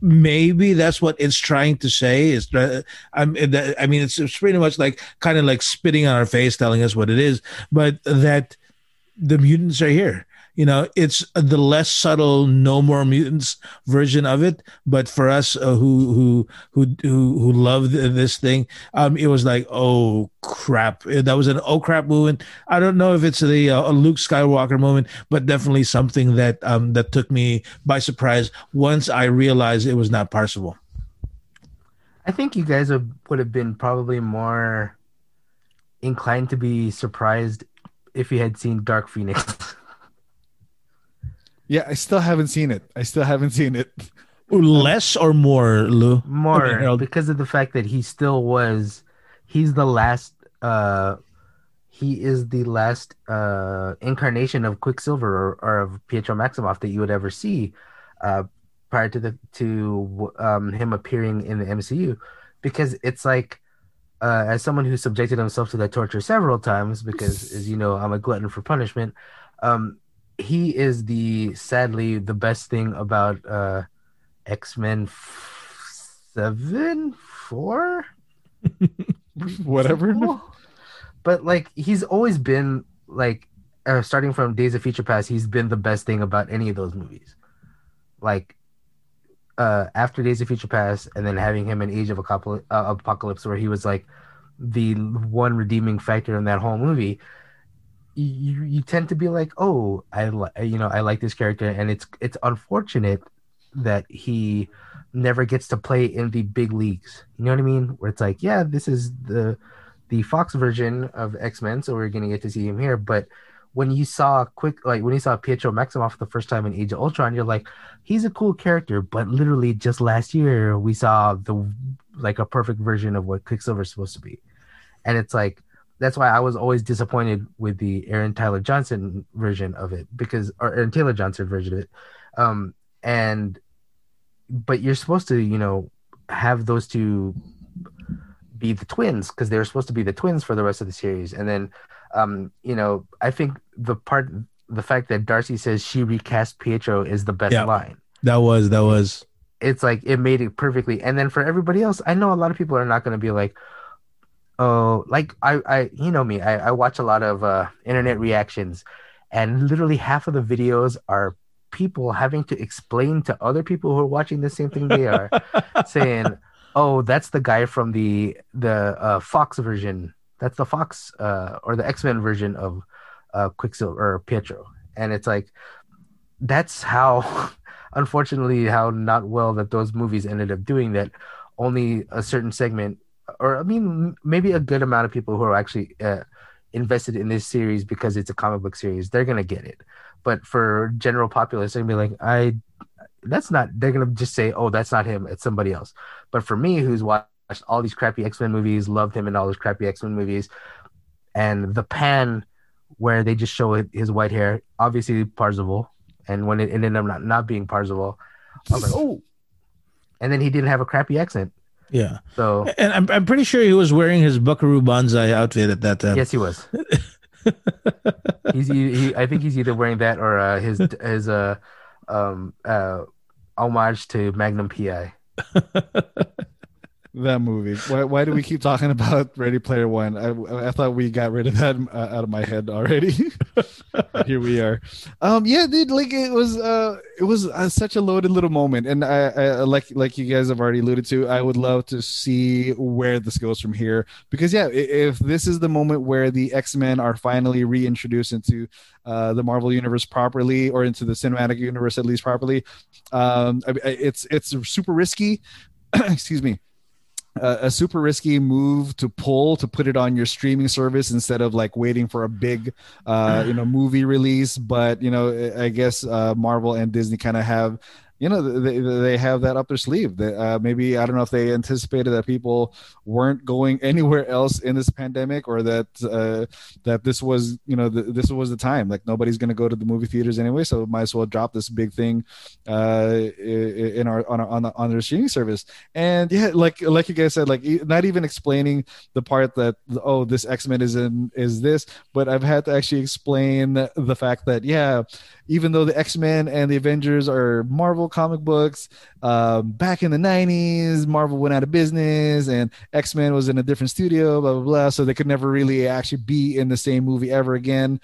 maybe that's what it's trying to say is uh, I'm, I mean it's, it's pretty much like kind of like spitting on our face telling us what it is but that the mutants are here you know it's the less subtle no more mutants version of it. But for us uh, who who who who who love this thing um it was like oh crap. That was an oh crap moment. I don't know if it's the uh, luke skywalker moment but definitely something that um that took me by surprise once i realized it was not Parzival. i think you guys would have been probably more inclined to be surprised if you had seen dark phoenix Yeah, I still haven't seen it. I still haven't seen it. Less or more, Lou? More I mean, because of the fact that he still was he's the last uh he is the last uh incarnation of Quicksilver or, or of Pietro Maximoff that you would ever see uh prior to the to um him appearing in the MCU because it's like uh, as someone who subjected himself to that torture several times, because as you know, I'm a glutton for punishment. Um, he is the sadly the best thing about uh X-Men f- 7 4 whatever. But like he's always been like uh, starting from Days of Future Past he's been the best thing about any of those movies. Like uh after Days of Future Past and then having him in Age of uh, Apocalypse where he was like the one redeeming factor in that whole movie you you tend to be like, oh, I like uh, you know I like this character, and it's it's unfortunate that he never gets to play in the big leagues. You know what I mean? Where it's like, yeah, this is the the Fox version of X Men, so we're gonna get to see him here. But when you saw quick, like when you saw Pietro Maximoff the first time in Age of Ultron, you're like, he's a cool character. But literally, just last year, we saw the like a perfect version of what Quicksilver's supposed to be, and it's like that's why I was always disappointed with the Aaron Tyler Johnson version of it because or Aaron Taylor Johnson version of it. Um and but you're supposed to, you know, have those two be the twins because they're supposed to be the twins for the rest of the series. And then um, you know, I think the part the fact that Darcy says she recast Pietro is the best yeah, line. That was that was it's like it made it perfectly. And then for everybody else, I know a lot of people are not going to be like, oh like i i you know me i, I watch a lot of uh, internet reactions and literally half of the videos are people having to explain to other people who are watching the same thing they are saying oh that's the guy from the the uh, fox version. That's the fox uh, or the x-men version of uh, quicksilver or pietro. And it's like that's how unfortunately how not well that those movies ended up doing that. Only a certain segment or I mean, maybe a good amount of people who are actually uh, invested in this series because it's a comic book series, they're gonna get it. But for general populace, they're gonna be like, I, that's not. They're gonna just say, oh, that's not him. It's somebody else. But for me, who's watched all these crappy X Men movies, loved him in all those crappy X Men movies, and the pan where they just show his white hair, obviously Parzival, and when it ended up not, not being Parzival, I was like, oh. And then he didn't have a crappy accent. Yeah. So and I'm I'm pretty sure he was wearing his Buckaroo Banzai outfit at that time. Yes, he was. he's he, I think he's either wearing that or uh, his his uh um uh homage to Magnum PI. that movie. Why, why do we keep talking about Ready Player One? I, I thought we got rid of that uh, out of my head already. Here we are. Um, yeah, dude, like it was, uh, it was uh, such a loaded little moment, and I, I, like, like you guys have already alluded to, I would love to see where this goes from here. Because yeah, if this is the moment where the X Men are finally reintroduced into uh, the Marvel universe properly, or into the cinematic universe at least properly, um, it's it's super risky. Excuse me a, super risky move to pull to put it on your streaming service instead of like waiting for a big uh you know movie release. But you know i guess uh marvel and disney kind of have you know they, they have that up their sleeve. That uh, maybe i don't know if they anticipated that people weren't going anywhere else in this pandemic or that uh, that this was you know the, this was the time. Like nobody's going to go to the movie theaters anyway so might as well drop this big thing uh, in our on our, on, the, on their streaming service. And yeah like like you guys said like not even explaining the part that oh this x-men is in is this but i've had to actually explain the fact that yeah even though the x-men and the avengers are marvel comic books um, back in the 90s marvel went out of business and x-men was in a different studio blah blah blah. So they could never really actually be in the same movie ever again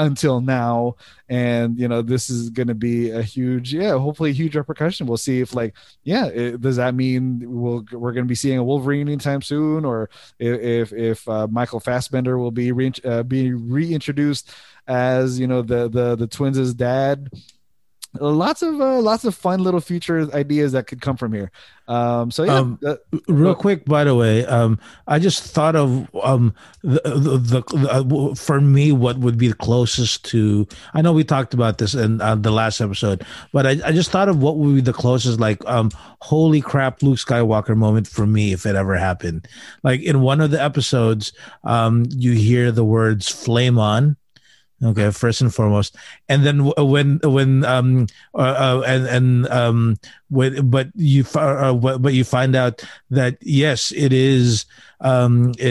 until now. And you know this is going to be a huge yeah hopefully a huge repercussion. We'll see if like yeah it, does that mean we'll we're going to be seeing a wolverine anytime soon? Or if if uh, michael fassbender will be re- uh, be reintroduced as you know the the the twins' dad lots of uh, lots of fun little future ideas that could come from here. Um, so yeah, um, uh, real quick, by the way, um, I just thought of um, the, the, the, the, for me what would be the closest to. I know we talked about this in uh, the last episode, but I, I just thought of what would be the closest, like, um, holy crap, Luke Skywalker moment for me if it ever happened. Like in one of the episodes, um, you hear the words "flame on." Okay, first and foremost, and then when when um uh, uh, and and um when, but you uh, but you find out that yes, it is um it,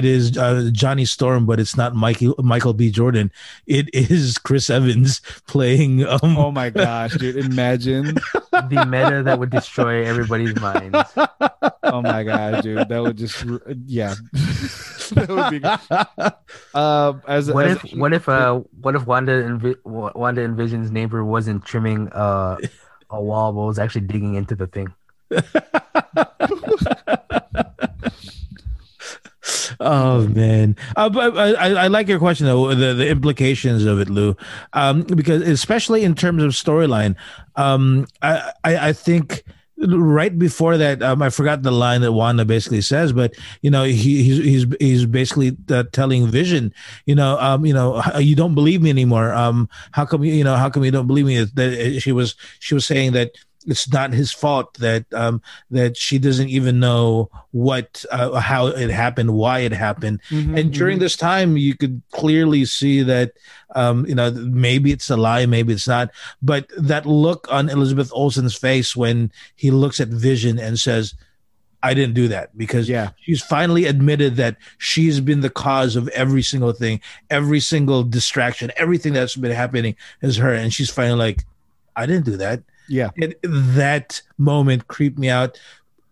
it is uh, Johnny Storm, but it's not Michael Michael B. Jordan. It is Chris Evans playing. Um, oh my gosh, dude! Imagine the meta that would destroy everybody's minds. Oh my gosh, dude! That would just yeah. that would be. Uh, as what as, if what if uh what if Wanda Envi- Wanda Envision's neighbor wasn't trimming uh, a wall, but was actually digging into the thing? oh man uh, but I, I, like your question though the, the implications of it lou um, because especially in terms of storyline um, I, I, I think right before that, um, I forgot the line that Wanda basically says, but you know, he, he's he's he's basically uh, telling Vision, you know, um, you know, you don't believe me anymore. Um, how come you, you know, how come you don't believe me? That she was she was saying that it's not his fault that um, that she doesn't even know what uh, how it happened, why it happened, mm-hmm, and during mm-hmm. this time, you could clearly see that um, you know maybe it's a lie, maybe it's not, but that look on Elizabeth Olsen's face when he looks at Vision and says. I didn't do that because yeah. she's finally admitted that she's been the cause of every single thing, every single distraction, everything that's been happening is her. And she's finally like, I didn't do that. Yeah. And that moment creeped me out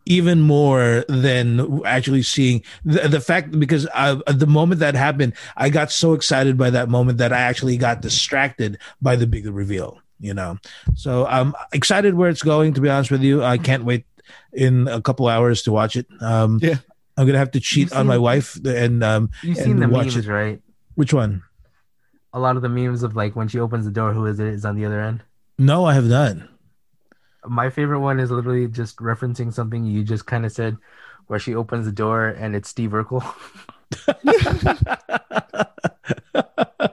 even more than actually seeing the, the fact because I, the moment that happened, I got so excited by that moment that I actually got distracted by the big reveal. You know, so I'm excited where it's going. To be honest with you, I can't wait in a couple hours to watch it. Um, yeah, I'm gonna have to cheat seen, on my wife and um. You've seen the memes, it. right? Which one? A lot of the memes of like when she opens the door, who is it? Is on the other end. No, I have not my favorite one is literally just referencing something you just kind of said, where she opens the door and it's Steve Urkel.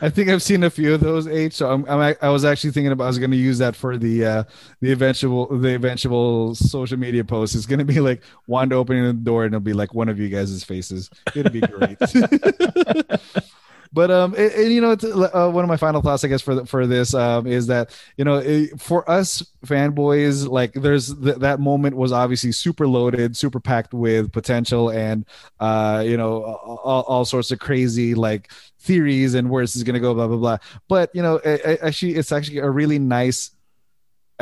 I think I've seen a few of those eight, So I'm, I'm I was actually thinking about I was going to use that for the uh, the eventual the eventual social media post. It's going to be like Wanda opening the door and it'll be like one of you guys' faces. It'll be great. But um, and, and you know, uh, one of my final thoughts, I guess, for for this um, is that you know, it, for us fanboys, like there's th- that moment was obviously super loaded, super packed with potential, and uh, you know, all, all sorts of crazy like theories and where this is going to go, blah blah blah. But you know, it, it actually, it's actually a really nice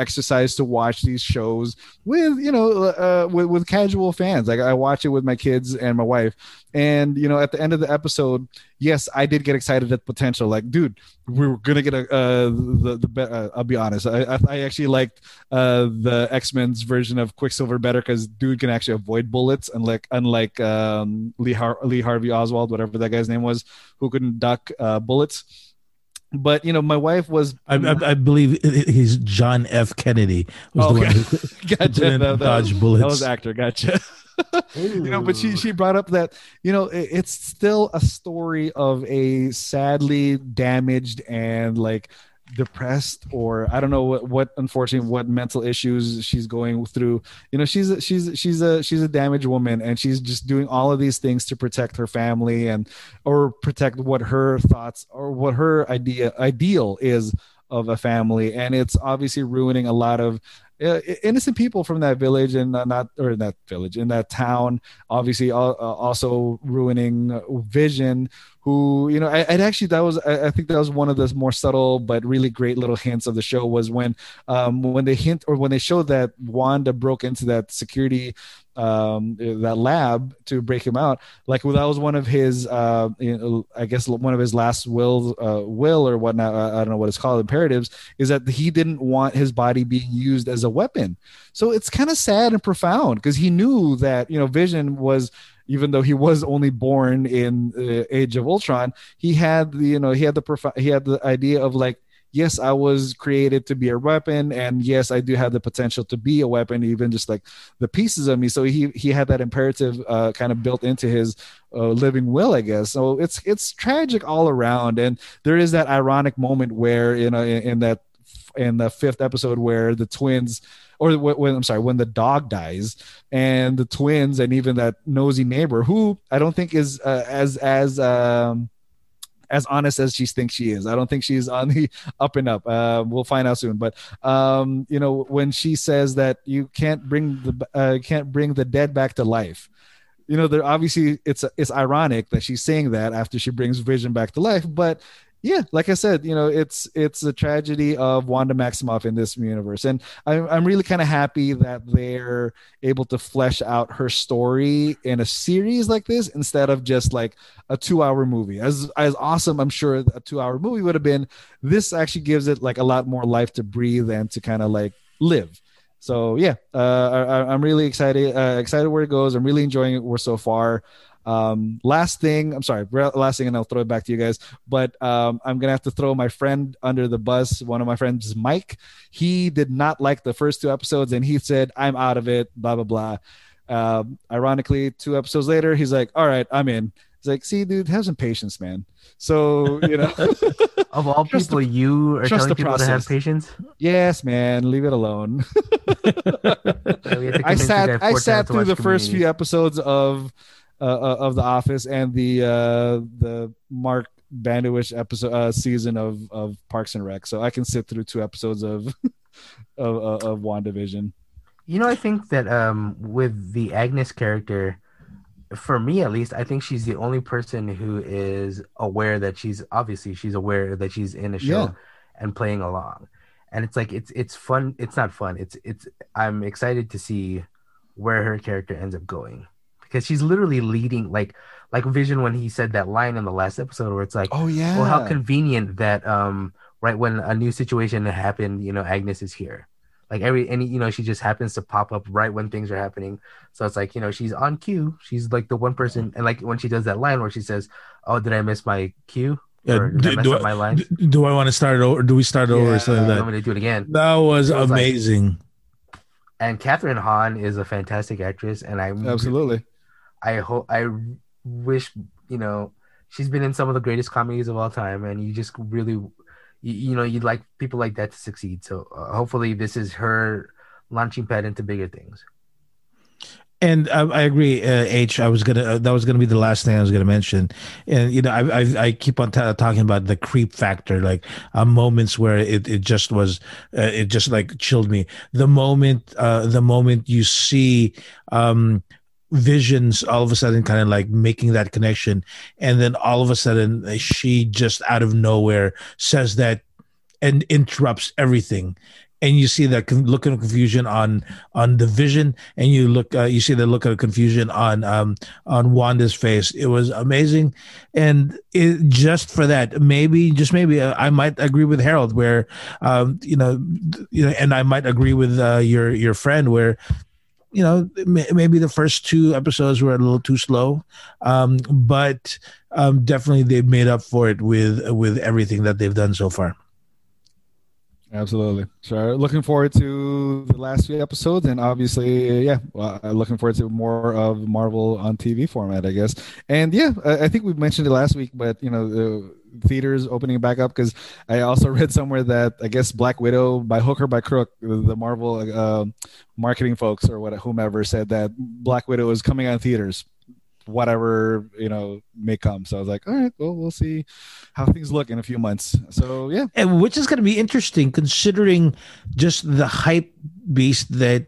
exercise to watch these shows with you know uh, with, with casual fans. Like i watch it with my kids and my wife. And you know at the end of the episode yes i did get excited at potential. Like dude we are gonna get a uh, the the uh, i'll be honest. I i actually liked uh the x-men's version of quicksilver better because dude can actually avoid bullets unlike unlike um lee, Har- lee harvey oswald whatever that guy's name was who couldn't duck uh bullets but you know, my wife was. I, I, I believe he's John F. Kennedy. Was okay. the one who gotcha. That, that, bullets. That was actor. Gotcha. you know, but she she brought up that you know it, it's still a story of a sadly damaged and like depressed or I don't know what what unfortunately what mental issues she's going through. You know, she's a, she's she's a she's a damaged woman and she's just doing all of these things to protect her family and or protect what her thoughts or what her idea ideal is of a family and it's obviously ruining a lot of uh, innocent people from that village and uh, not or in that village in that town obviously uh, also ruining vision who you know I, would actually that was I, think that was one of the more subtle but really great little hints of the show was when um when they hint or when they show that wanda broke into that security um that lab to break him out. Like well, that was one of his uh i guess one of his last will uh will or whatnot i don't know what it's called imperatives is that he didn't want his body being used as a weapon. So it's kind of sad and profound because he knew that you know vision was even though he was only born in the age of ultron he had the you know he had the prof- he had the idea of like yes i was created to be a weapon and yes i do have the potential to be a weapon even just like the pieces of me. So he he had that imperative uh, kind of built into his uh, living will i guess. So it's it's tragic all around and there is that ironic moment where you know in, in that in the fifth episode where the twins or when I'm sorry, when the dog dies and the twins and even that nosy neighbor who I don't think is uh, as as um, as honest as she thinks she is. I don't think she's on the up and up. Uh, we'll find out soon. But um, you know, when she says that you can't bring the uh, can't bring the dead back to life, you know, there obviously it's it's ironic that she's saying that after she brings Vision back to life, but yeah, like I said, you know, it's it's a tragedy of Wanda Maximoff in this universe, and I'm I'm really kind of happy that they're able to flesh out her story in a series like this instead of just like a two hour movie. As as awesome, I'm sure a two hour movie would have been. This actually gives it like a lot more life to breathe and to kind of like live. So yeah, uh, I, am really excited uh, excited where it goes. I'm really enjoying it. We're so far. Um, last thing, I'm sorry, last thing, and I'll throw it back to you guys. But um, I'm gonna have to throw my friend under the bus. One of my friends, Mike, he did not like the first two episodes, and he said, "I'm out of it." Blah blah blah. Um, ironically, two episodes later, he's like, "All right, I'm in." He's like, "See, dude, have some patience, man." So you know, of all people, the, you are telling people process. to have patience. Yes, man, leave it alone. I sat, I sat through the first few episodes of uh, uh, of The Office and the uh, the Mark Banduich episode uh, season of of Parks and Rec. So I can sit through two episodes of of, of, of WandaVision. You know, I think that um, with the Agnes character, for me at least, I think she's the only person who is aware that she's obviously she's aware that she's in a show yeah. and playing along. And it's like it's it's fun. It's not fun. It's it's I'm excited to see where her character ends up going because she's literally leading like like Vision when he said that line in the last episode where it's like, oh yeah, well how convenient that um right when a new situation happened, you know, Agnes is here. Like every any you know she just happens to pop up right when things are happening. So it's like you know she's on cue. She's like the one person, and like when she does that line where she says, "Oh, did I miss my cue?" Yeah, do, do, I, do, do, I want to start it over? Do we start it yeah, over? Something like that. I'm going to do it again. That was amazing. Like, and Kathryn Hahn is a fantastic actress, and I absolutely I hope I wish you know she's been in some of the greatest comedies of all time, and you just really you, you know you'd like people like that to succeed. So uh, hopefully this is her launching pad into bigger things. And I, I agree, uh, H. I was gonna uh, that was gonna be the last thing I was gonna mention, and you know I I, I keep on t- talking about the creep factor, like uh, moments where it, it just was uh, it just like chilled me. The moment uh, the moment you see um, visions all of a sudden kind of like making that connection and then all of a sudden uh, she just out of nowhere says that and interrupts everything. And you see that look of confusion on on the vision and you look uh, you see the look of confusion on um on wanda's face. It was amazing. And it, just for that maybe just maybe uh, i might agree with harold where um you know you know and i might agree with uh, your your friend where you know, maybe the first two episodes were a little too slow, um, but um, definitely they've made up for it with with everything that they've done so far. Absolutely. Sure. Looking forward to the last few episodes, and obviously, yeah, well, looking forward to more of Marvel on TV format, I guess. And yeah, I think we mentioned it last week, but you know, theaters opening back up because I also read somewhere that I guess Black Widow, by hook or by crook, the Marvel uh, marketing folks or what whomever said that Black Widow is coming on theaters whatever you know may come. So I was like, all right, well, we'll see how things look in a few months. So yeah, and which is going to be interesting considering just the hype beast that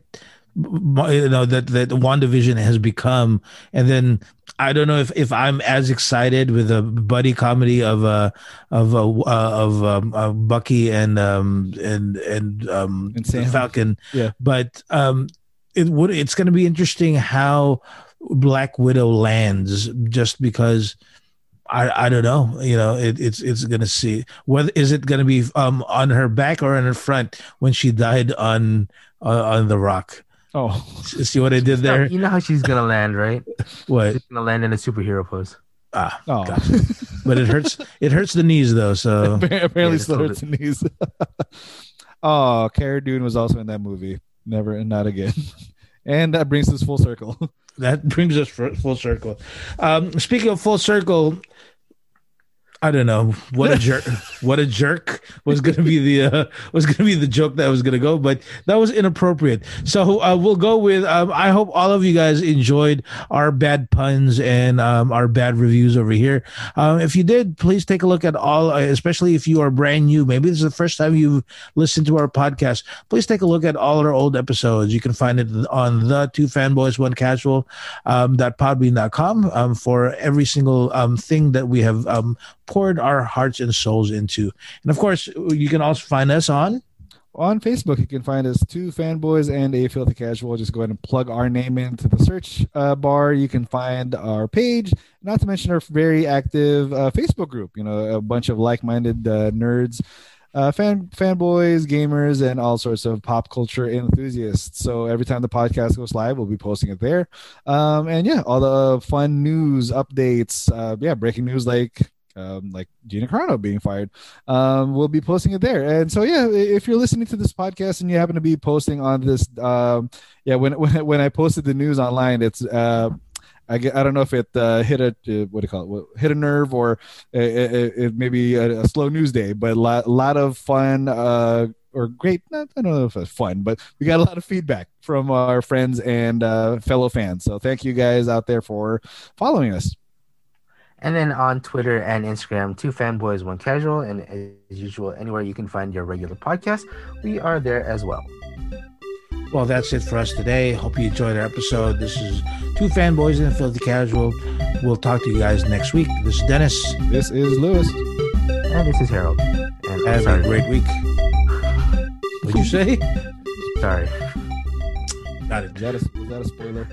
you know that that WandaVision has become, and then I don't know if, if I'm as excited with a buddy comedy of uh of uh, of um, uh, Bucky and um and and um And Falcon, Yeah. but um it would it's going to be interesting how Black Widow lands just because I I don't know you know it, it's it's going to see whether is it going to be um on her back or on her front when she died on uh, on the rock. Oh, See what I did there? You know how she's gonna land, right? What? She's gonna land in a superhero pose. Ah, oh. God. but it hurts. It hurts the knees though. So apparently Yeah, still just hurts the knees. oh, Cara Dune was also in that movie. Never and not again. and that brings us full circle. that brings us full circle. Um, speaking of full circle, I don't know what a jerk. what a jerk was going to be the uh, was going to be the joke that was going to go, but that was inappropriate. So uh, we'll go with. Um, I hope all of you guys enjoyed our bad puns and um, our bad reviews over here. Um, if you did, please take a look at all, uh, especially if you are brand new. Maybe this is the first time you've listened to our podcast. Please take a look at all our old episodes. You can find it on the two fanboys one casual um, dot podbean.com um, for every single um, thing that we have um, poured our hearts and souls into. And of course, you can also find us on on Facebook, you can find us two fanboys and a filthy casual. Just go ahead and plug our name into the search uh, bar. You can find our page, not to mention our very active uh, Facebook group. You know, a bunch of like-minded uh, nerds, uh, fan fanboys, gamers, and all sorts of pop culture enthusiasts. So every time the podcast goes live, we'll be posting it there. Um, and yeah, all the fun news updates. Uh, yeah, breaking news like. Um, like Gina Carano being fired um, we'll be posting it there. And so, yeah, if you're listening to this podcast and you happen to be posting on this, um, yeah, when when when I posted the news online, it's uh, I, I don't know if it uh, hit a uh, what do you call it hit a nerve or it, it, it maybe a, a slow news day, but a lot, lot of fun. Uh, or great, I don't know if it's fun, but we got a lot of feedback from our friends and uh, fellow fans. So thank you guys out there for following us. And then on Twitter and Instagram, two fanboys, one casual, and as usual, anywhere you can find your regular podcast, we are there as well. Well, that's it for us today. Hope you enjoyed our episode. This is Two Fanboys and a Filthy Casual. We'll talk to you guys next week. This is Dennis. This is Lewis. And this is Harold. And Have sorry, a great week. What'd you say? sorry. Got it. Was that a, was that a spoiler?